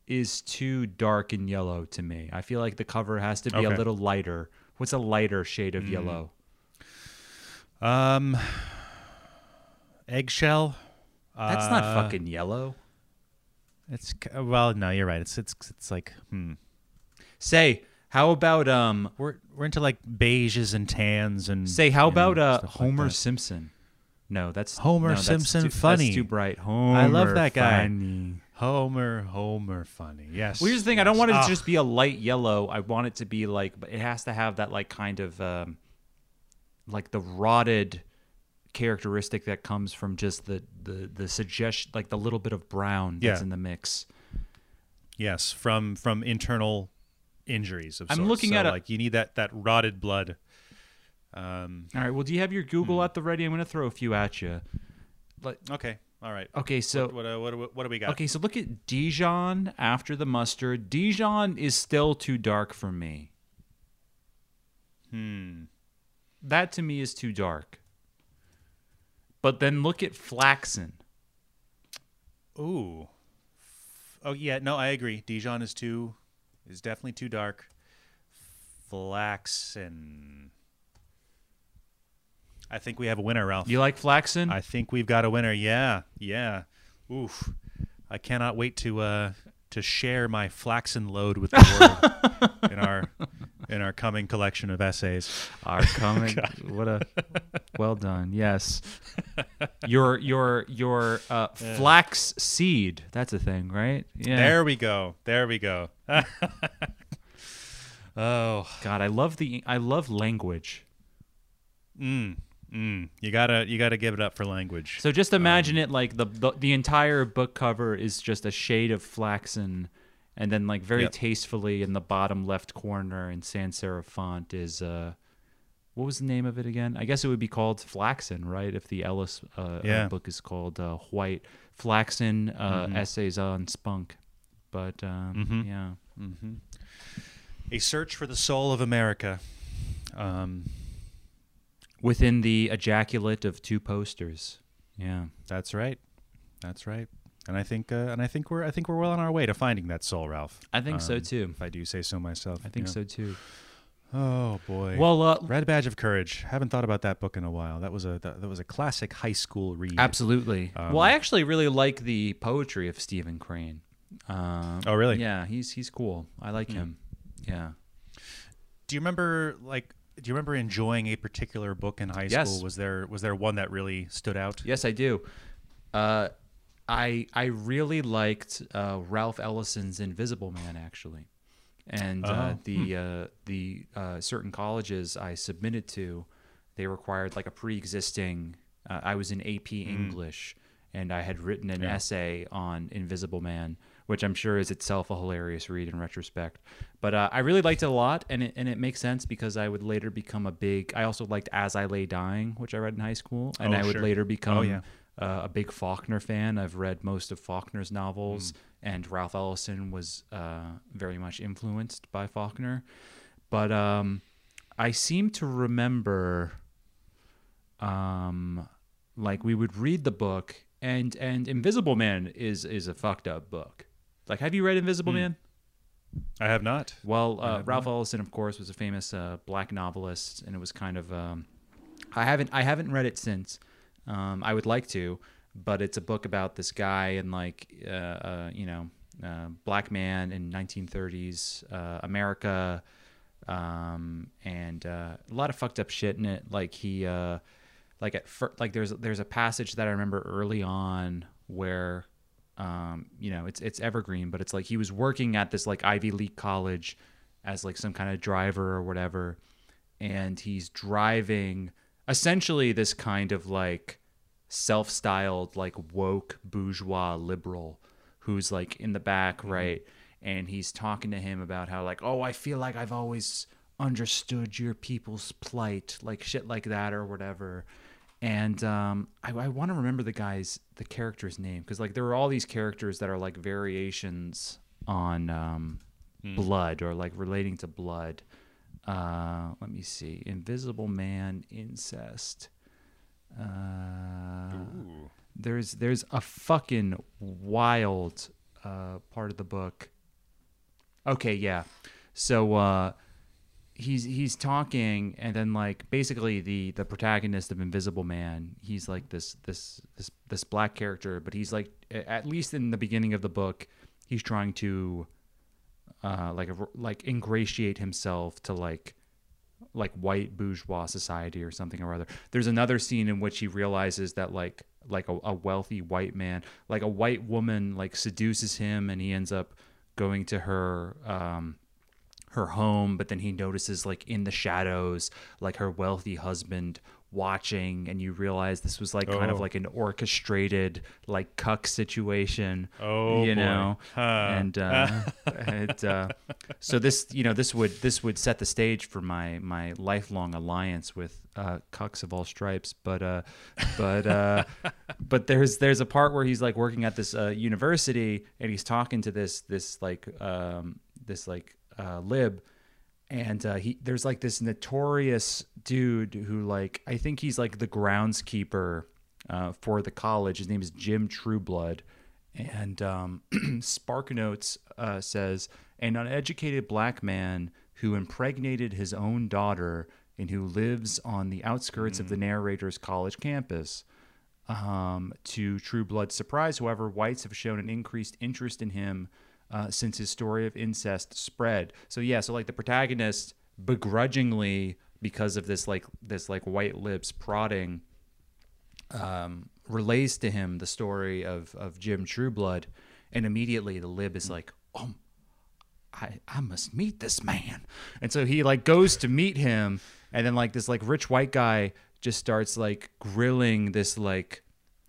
S1: is too dark and yellow to me. I feel like the cover has to be a little lighter. What's a lighter shade
S2: Mm.
S1: of yellow?
S2: Um, eggshell.
S1: That's not
S2: Uh,
S1: fucking yellow.
S2: It's well, no, you're right. It's it's it's like hmm.
S1: Say, how about um
S2: We're we're into like beiges and tans and
S1: say how
S2: you know,
S1: about uh
S2: stuff like
S1: Homer. Simpson? No, that's
S2: Homer
S1: no, that's
S2: Simpson
S1: too,
S2: funny.
S1: That's too bright. Homer
S2: I love that guy.
S1: funny.
S2: Homer Homer funny. Yes.
S1: Well, here's the thing. I don't want it to
S2: Ah,
S1: just be a light yellow. I want it to be like, but it has to have that like kind of um, like the rotted characteristic that comes from just the the the suggestion, like the little bit of brown that's
S2: Yeah.
S1: in the mix.
S2: yes from from internal injuries of
S1: I'm
S2: sorts.
S1: looking
S2: So,
S1: at a-
S2: like you need that that rotted blood. Um.
S1: All right. Well, do you have your Google at the ready? I'm going to throw a few at you.
S2: Like, Okay. All right.
S1: Okay, so
S2: what uh, what what, what do we got?
S1: Okay, so look at Dijon after the mustard. Dijon is still too dark for me.
S2: Hmm.
S1: That to me is too dark. But then look at flaxen.
S2: Ooh. Oh yeah, no, I agree. Dijon is too is definitely too dark. Flaxen. I think we have a winner, Ralph.
S1: You like flaxen?
S2: I think we've got a winner. Yeah, yeah. Oof. I cannot wait to uh to share my flaxen load with the world <laughs> in our in our coming collection of essays.
S1: Our coming. <laughs> what a well done. Yes. <laughs> Your your your uh, flax seed. That's a thing, right? Yeah.
S2: There we go. There we go. <laughs> oh,
S1: God, I love the I love language.
S2: mm, mm. You gotta you gotta give it up for language.
S1: So just imagine it like the, the the entire book cover is just a shade of flaxen, and then like very
S2: Yep.
S1: tastefully in the bottom left corner in sans serif font is uh, what was the name of it again? I guess it would be called flaxen, right? If the Ellis uh,
S2: Yeah.
S1: book is called uh, White Flaxen uh, Essays on Spunk, but um,
S2: Mhm.
S1: yeah,
S2: A search for the soul of America. Um,
S1: within the ejaculate of two posters. Yeah.
S2: that's right. That's right. And I think uh, and I think we're I think we're well on our way to finding that soul, Ralph.
S1: I think so
S2: Um,
S1: too.
S2: If I do say so myself.
S1: I think so too.
S2: Oh boy.
S1: Well, uh,
S2: Red Badge of Courage. Haven't thought about that book in a while. That was a that, that was a classic high school read.
S1: Absolutely.
S2: Um,
S1: well, I actually really like the poetry of Stephen Crane. Um,
S2: Oh, really?
S1: Yeah, he's he's cool. I like him. Yeah.
S2: Do you remember like do you remember enjoying a particular book in high
S1: Yes.
S2: school? Was there was there one that really stood out?
S1: Yes, I do. Uh, I I really liked uh, Ralph Ellison's Invisible Man actually, and uh,
S2: Oh,
S1: the uh, the uh, certain colleges I submitted to, they required like a pre-existing. Uh, I was in AP English, and I had written an
S2: Yeah.
S1: essay on Invisible Man, which I'm sure is itself a hilarious read in retrospect. But uh, I really liked it a lot, and it and it makes sense because I would later become a big. I also liked As I Lay Dying, which I read in high school, and
S2: Oh,
S1: I would
S2: sure.
S1: later become
S2: Oh, yeah.
S1: Uh, a big Faulkner fan. I've read most of Faulkner's novels, and Ralph Ellison was uh, very much influenced by Faulkner. But um, I seem to remember, um, like we would read the book, and and Invisible Man is is a fucked up book. Like, have you read Invisible Man?
S2: I have not.
S1: Well, uh,
S2: have
S1: Ralph Ellison, of course, was a famous uh, black novelist, and it was kind of. Um, I haven't I haven't read it since. Um, I would like to, but it's a book about this guy and like uh, uh, you know uh, black man in 1930s uh, America, um, and uh, a lot of fucked up shit in it. Like he uh, like at fir- like there's there's a passage that I remember early on where um, you know, it's it's evergreen, but it's like he was working at this like Ivy League college as like some kind of driver or whatever, and he's driving essentially this kind of like self-styled like woke bourgeois liberal who's like in the back right? And he's talking to him about how like oh i feel like i've always understood your people's plight like shit like that or whatever. And um, I, I want to remember the guy's the character's name because like there are all these characters that are like variations on um, blood or like relating to blood. Uh, let me see, Invisible Man, incest. Uh, there's there's a fucking wild uh, part of the book. Okay, yeah. So uh, he's he's talking and then like basically the the protagonist of invisible man he's like this this this this black character but he's like at least in the beginning of the book he's trying to uh like like ingratiate himself to like like white bourgeois society or something or other. There's another scene in which he realizes that like like a, a wealthy white man like a white woman like seduces him and he ends up going to her um her home, but then he notices like in the shadows, like her wealthy husband watching, and you realize this was like kind of
S2: Oh.
S1: like an orchestrated like cuck situation.
S2: Oh,
S1: you
S2: boy.
S1: know,
S2: Huh.
S1: and uh, <laughs> it, uh, so this you know this would this would set the stage for my my lifelong alliance with uh, cucks of all stripes. But uh, but uh, <laughs> but there's there's a part where he's like working at this uh, university and he's talking to this this like um, this like uh, lib and uh, he there's like this notorious dude who like I think he's like the groundskeeper uh, for the college. His name is Jim Trueblood, and um, <clears throat> Spark Notes uh, says an uneducated black man who impregnated his own daughter and who lives on the outskirts of the narrator's college campus. Um, to Trueblood's surprise, however, whites have shown an increased interest in him uh, since his story of incest spread. So yeah, so like the protagonist begrudgingly because of this like this like white lips prodding um, relays to him the story of of Jim Trueblood, and immediately the lib is like, oh. I, I must meet this man. And so he like goes to meet him and then like this like rich white guy just starts like grilling this like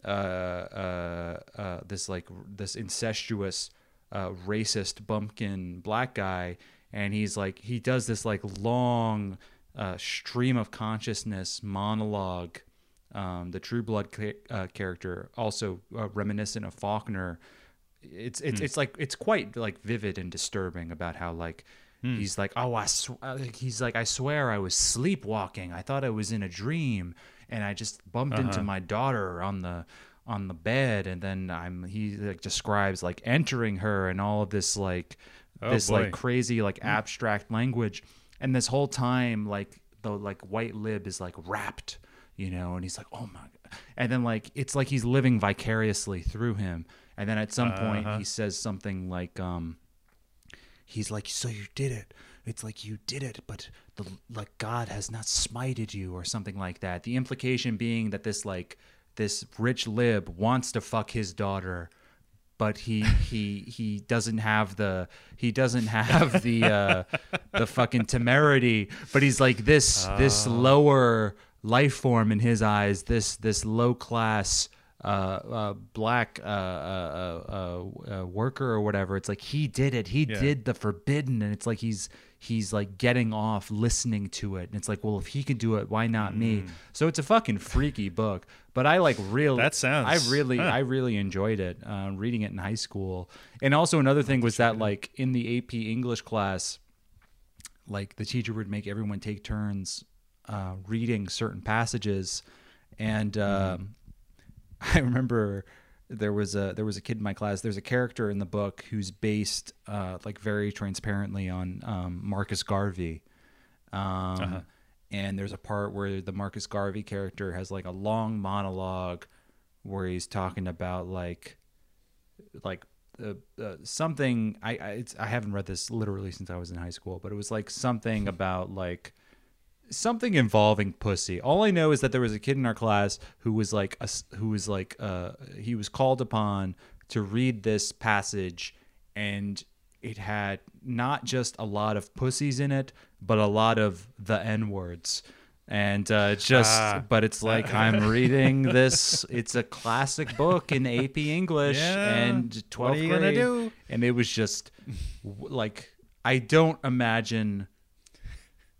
S1: uh uh uh this like this incestuous uh racist bumpkin black guy and he's like he does this like long uh stream of consciousness monologue um the Trueblood ca- uh, character also uh, reminiscent of Faulkner. It's it's it's like it's quite like vivid and disturbing about how like he's like oh I sw-, uh, he's like I swear I was sleepwalking. I thought I was in a dream and I just bumped into my daughter on the on the bed and then I'm he like describes like entering her and all of this like
S2: Oh,
S1: this
S2: boy.
S1: like crazy like abstract language and this whole time like the like white lib is like wrapped you know and he's like oh my god and then like it's like he's living vicariously through him and then at some point he says something like um he's like so you did it it's like you did it, but the like God has not smited you or something like that. The implication being that this like this rich lib wants to fuck his daughter, but he he he doesn't have the he doesn't have the uh, the fucking temerity. But he's like this this lower life form in his eyes. This this low class uh, uh, black uh, uh, uh, uh, worker or whatever. It's like he did it. He
S2: Yeah.
S1: did the forbidden, and it's like he's he's like getting off listening to it. And it's like, well, if he could do it, why not me? So it's a fucking freaky book. But I like real.
S2: That sounds-
S1: I really,
S2: huh.
S1: I really enjoyed it. Uh, reading it in high school, and also another thing was that like in the AP English class, like the teacher would make everyone take turns uh, reading certain passages, and um, <laughs> I remember there was a there was a kid in my class. There's a character in the book who's based uh, like very transparently on um, Marcus Garvey, um, and there's a part where the Marcus Garvey character has like a long monologue where he's talking about like like uh, uh, something I I, it's, I haven't read this literally since I was in high school, but it was like something <laughs> about like something involving pussy. All I know is that there was a kid in our class who was like a who was like uh he was called upon to read this passage and it had not just a lot of pussies in it, but a lot of the n words. And uh, just,
S2: Ah.
S1: but it's like I'm <laughs> reading this. It's a classic book in AP English
S2: Yeah.
S1: and 12th
S2: What are you gonna
S1: grade.
S2: do?
S1: And it was just like I don't imagine.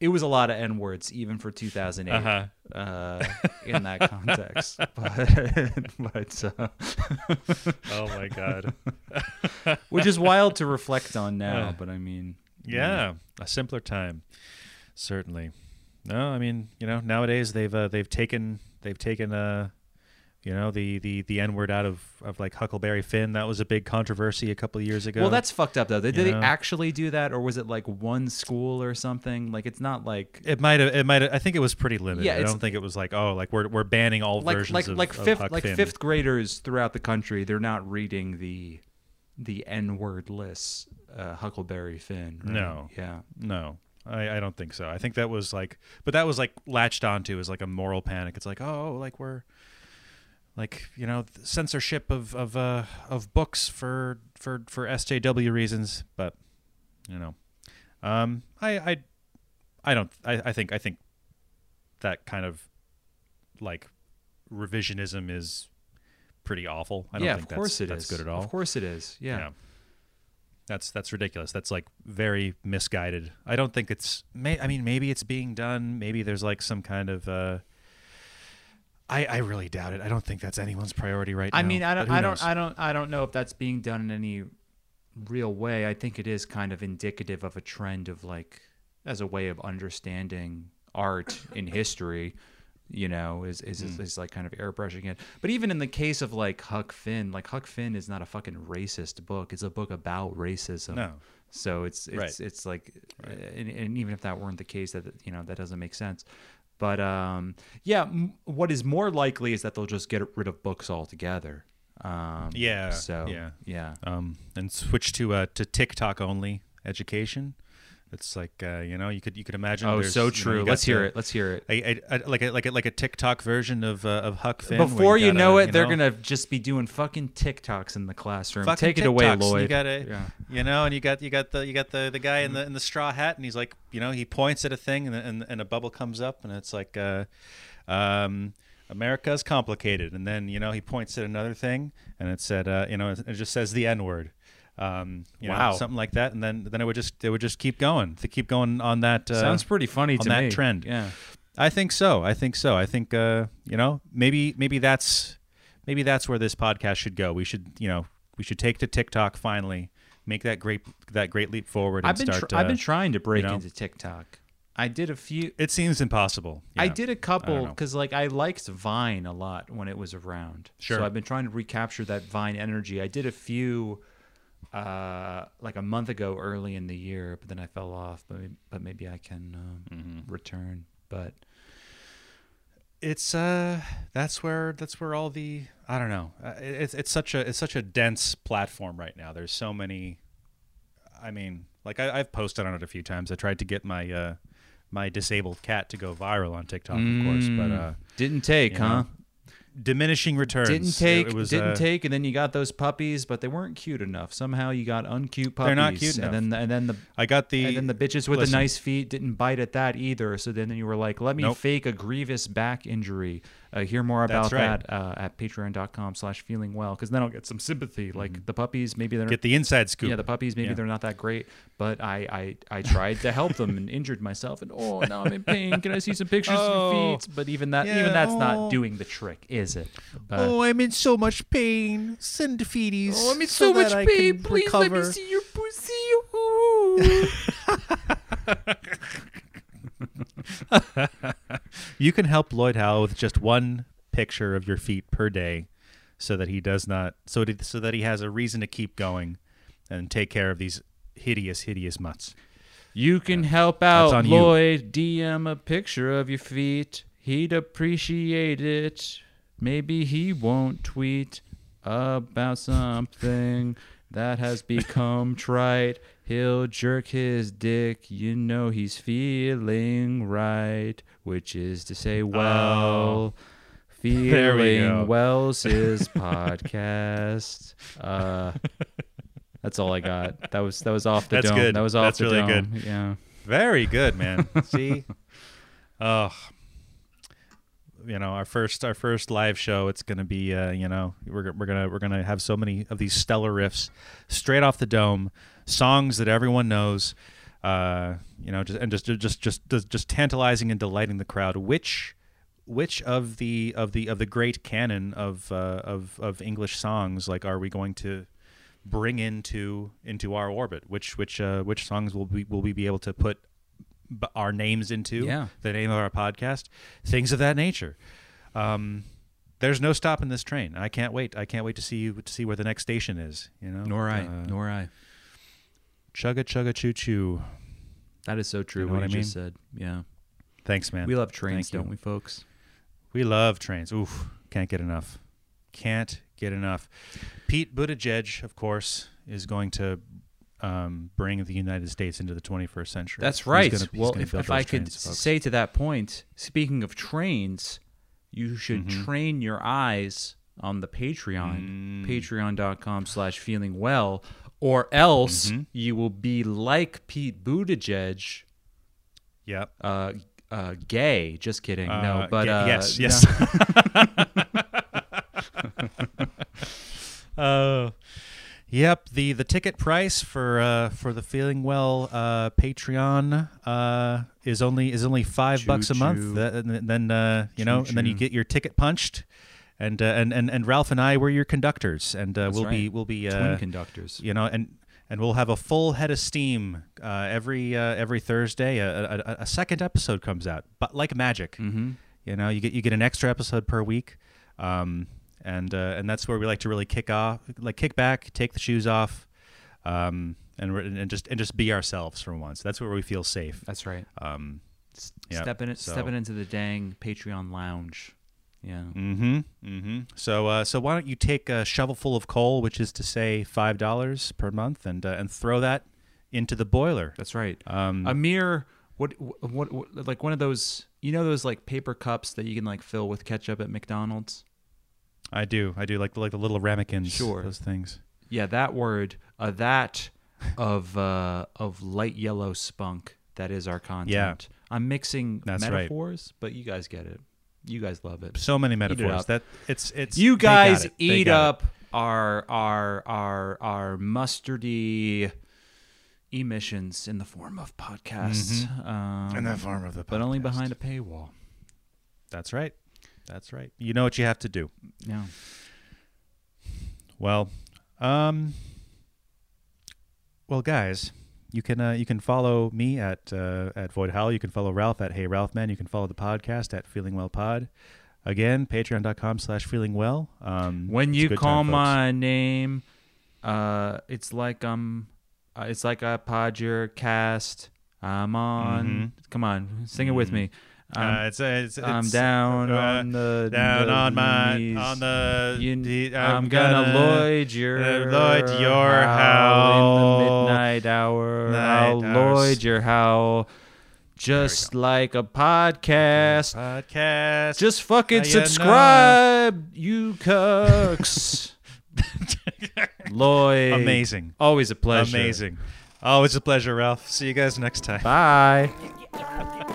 S1: It was a lot of n words even for 2008
S2: Uh-huh.
S1: uh, in that <laughs> context. but <laughs> but uh,
S2: Oh my god. <laughs>
S1: which is wild to reflect on now.
S2: Uh,
S1: But I mean,
S2: Yeah, a simpler time, certainly. No, I mean, you know, nowadays they've uh, they've taken they've taken uh, you know, the the the N word out of of like Huckleberry Finn. That was a big controversy a couple of years ago.
S1: well, that's fucked up though. Did, did they
S2: know?
S1: actually do that, or was it like one school or something? Like it's not like
S2: it might have it might I think it was pretty limited.
S1: Yeah,
S2: I don't think it was like oh like we're we're banning all
S1: like
S2: versions
S1: like
S2: of
S1: like fifth like
S2: Finn.
S1: fifth graders throughout the country. They're not reading the the n word list. Uh, Huckleberry Finn. right?
S2: No.
S1: Yeah.
S2: No, I, I don't think so. I think that was like, but that was like latched onto as like a moral panic. It's like, oh, like we're like you know censorship of of uh of books for for for SJW reasons. But you know, um, I I I don't. I I think I think that kind of like revisionism is pretty awful. I don't
S1: yeah,
S2: think
S1: of course
S2: that's,
S1: it
S2: that's
S1: is.
S2: good at all.
S1: Of course it is. Yeah.
S2: Yeah. That's that's ridiculous. That's like very misguided. I don't think it's. May, I mean, maybe it's being done. Maybe there's like some kind of. Uh, I I really doubt it. I don't think that's anyone's priority right now.
S1: I mean, I don't, I don't,
S2: knows?
S1: I don't, I don't know if that's being done in any real way. I think it is kind of indicative of a trend of like, as a way of understanding art in history. You know, is is,
S2: Hmm.
S1: is is like kind of airbrushing it. But even in the case of like Huck Finn, like Huck Finn is not a fucking racist book. It's a book about racism.
S2: No.
S1: So it's it's
S2: Right.
S1: it's like, uh, and, and even if that weren't the case, that you know that doesn't make sense. But um, yeah, m- what is more likely is that they'll just get rid of books altogether. Um,
S2: Yeah,
S1: So
S2: yeah.
S1: yeah.
S2: um, and switch to uh to TikTok only education. It's like uh, you know you could you could imagine.
S1: Oh, so true.
S2: you
S1: Let's hear it. Let's hear it.
S2: A, a, a- like a like a like a TikTok version of uh, of Huck Finn.
S1: Before you
S2: gotta,
S1: know it, they're gonna just be doing fucking TikToks in the classroom.
S2: fucking
S1: Take it away, Lloyd.
S2: You got
S1: Yeah.
S2: you know, and you got you got the you got the the guy in the in the straw hat, and he's like, you know, he points at a thing, and and, and a bubble comes up, and it's like, uh, um, America's complicated, and then you know he points at another thing, and it said, uh, you know, it just says the N word. Um, you know,
S1: Wow.
S2: something like that, and then then it would just it would just keep going. To keep going on that. Uh,
S1: Sounds pretty funny
S2: on
S1: to
S2: that
S1: me.
S2: trend.
S1: Yeah.
S2: I think so. I think so. I think uh, you know maybe maybe that's maybe that's where this podcast should go. We should you know we should take to TikTok finally, make that great that great leap forward and
S1: I've been
S2: start.
S1: tr- I've
S2: uh,
S1: been trying to break
S2: know.
S1: into TikTok. I did a few.
S2: it seems impossible.
S1: I did a couple because like I liked Vine a lot when it was around.
S2: Sure.
S1: So I've been trying to recapture that Vine energy. I did a few uh like a month ago early in the year, but then I fell off. But but maybe I can um,
S2: Mm-hmm.
S1: return. But
S2: It's uh that's where that's where all the I don't know. Uh, it- it's it's such a it's such a dense platform right now. There's so many I mean, like I, I've posted on it a few times. I tried to get my uh, my disabled cat to go viral on TikTok, of course, but uh,
S1: Didn't take, huh?
S2: know, diminishing returns.
S1: Didn't take,
S2: was,
S1: didn't
S2: uh,
S1: take, and then you got those puppies, but they weren't cute enough. Somehow you got uncute puppies.
S2: They're not cute
S1: and then and then the
S2: I got the
S1: and then the bitches with
S2: listen.
S1: the nice feet didn't bite at that either. So then you were like, let me
S2: Nope.
S1: fake a grievous back injury. Uh, hear more about
S2: right.
S1: that uh, at patreon.com slash feeling well. Because then I'll get some sympathy. Like the puppies, maybe they're
S2: Mm-hmm. get the inside scoop.
S1: yeah, the puppies, maybe
S2: Yeah.
S1: they're not that great, but I, I, I tried to help them and <laughs> injured myself. And oh, now I'm in pain. Can I see some pictures of <laughs>
S2: Oh.
S1: your feet? But even that,
S2: Yeah,
S1: even that's
S2: oh.
S1: not doing the trick, is it? Uh,
S2: oh, I'm in so much pain. Send feeties.
S1: Oh, I'm in
S2: so,
S1: so, much
S2: that I
S1: pain.
S2: can
S1: Please let me
S2: recover.
S1: see your pussy. <laughs>
S2: You can help Lloyd Howell with just one picture of your feet per day, so that he does not, so that, so that he has a reason to keep going, and take care of these hideous, hideous mutts.
S1: You can help out
S2: on you.
S1: Lloyd. DM a picture of your feet. He'd appreciate it. Maybe he won't tweet about something that has become trite. He'll jerk his dick. You know he's feeling right, which is to say, well,
S2: There we
S1: feeling well's his <laughs> podcast. Uh, that's all I got. That was that was off the
S2: That's
S1: dome.
S2: good.
S1: That was off
S2: That's
S1: the
S2: really
S1: dome.
S2: good.
S1: Yeah.
S2: Very good, man. <laughs> See, oh, you know, our first our first live show. It's gonna be, uh, you know, we're we're gonna we're gonna have so many of these stellar riffs straight off the dome, songs that everyone knows. Uh, you know, just and just just just just, just tantalizing and delighting the crowd. Which which of the of the of the great canon of uh, of of English songs like are we going to bring into into our orbit? Which which uh, which songs will we will we be able to put our names into?
S1: Yeah.
S2: the name of our podcast, things of that nature. Um, there's no stopping this train. I can't wait. I can't wait to see you to see where the next station is. You know,
S1: Nor I.
S2: Uh,
S1: Nor I.
S2: chugga chugga choo choo.
S1: That is so true.
S2: You know
S1: what,
S2: what
S1: you
S2: I
S1: just said. Yeah.
S2: Thanks, man.
S1: We love trains,
S2: Thank
S1: don't we, folks?
S2: We love trains. Oof, can't get enough. Can't get enough. Pete Buttigieg, of course, is going to um, bring the United States into the 21st century.
S1: That's right.
S2: gonna-
S1: well, if, if I
S2: those
S1: could
S2: folks.
S1: say to that point, speaking of trains, you should
S2: Mhm.
S1: train your eyes on the Patreon,
S2: Mm.
S1: patreon.com slash feeling well, or else
S2: Mhm.
S1: you will be like Pete Buttigieg,
S2: Yep.
S1: uh, uh, gay. Just kidding. no,
S2: Uh,
S1: but
S2: yeah,
S1: uh,
S2: yes,
S1: no.
S2: yes. <laughs> <laughs> Yep. The the ticket price for uh, for the Feeling Well uh, Patreon uh, is only is only five bucks a month. And then uh, you know, and then you get your ticket punched. And, uh, and and and Ralph and I were your conductors, and uh, we'll be we'll be uh,
S1: Twin conductors.
S2: you know, and and we'll have a full head of steam uh, every uh, every Thursday. A, a, a second episode comes out, but like magic,
S1: Mm-hmm.
S2: you know, you get you get an extra episode per week, um, and uh, and that's where we like to really kick off, like kick back, take the shoes off, um, and and just and just be ourselves for once. That's where we feel safe.
S1: That's right.
S2: Um, Yep,
S1: Stepping
S2: so-
S1: stepping into the dang Patreon lounge. Yeah.
S2: Mm-hmm. Mm-hmm. So, uh, so why don't you take a shovelful of coal, which is to say five dollars per month, and uh, and throw that into the boiler.
S1: That's right.
S2: Um,
S1: a mere what, what what like one of those you know those like paper cups that you can like fill with ketchup at McDonald's.
S2: I do. I do like the, like the little ramekins.
S1: Sure.
S2: Those things.
S1: Yeah, that word, uh, that of uh, of light yellow spunk. That is our content. I'm mixing
S2: That's right.
S1: metaphors, but you guys get it. You guys love it.
S2: So many metaphors.
S1: up.
S2: That it's it's.
S1: You guys
S2: it.
S1: Eat
S2: got it.
S1: up our our our our mustardy emissions in the form of podcasts. Um,
S2: in the form of the.
S1: but only behind a paywall.
S2: That's right. That's right. You know what you have to do.
S1: Yeah.
S2: Well, um, well, guys, you can uh, you can follow me at uh, at Void Howl. You can follow Ralph at Hey Ralph Man. You can follow the podcast at Feeling Well Pod. Again, patreon.com slash feeling well. Um,
S1: When you call
S2: time,
S1: my name, uh, it's like I'm, uh, it's like I pod your cast. I'm on.
S2: Mm-hmm.
S1: Come on, sing it with me.
S2: Uh, it's, it's, it's
S1: I'm down
S2: uh,
S1: on the
S2: down
S1: the
S2: on my
S1: knees.
S2: on the.
S1: You-
S2: the-
S1: I'm, gonna, Lloyd your
S2: uh, Lloyd your
S1: howl in the midnight hour.
S2: Night
S1: I'll
S2: hours.
S1: Lloyd your howl, just like a podcast.
S2: podcast.
S1: Just fucking
S2: How you know?
S1: subscribe, you cucks. <laughs> Lloyd,
S2: amazing,
S1: always a pleasure.
S2: amazing. Always a pleasure, Ralph. See you guys next time.
S1: Bye. <laughs>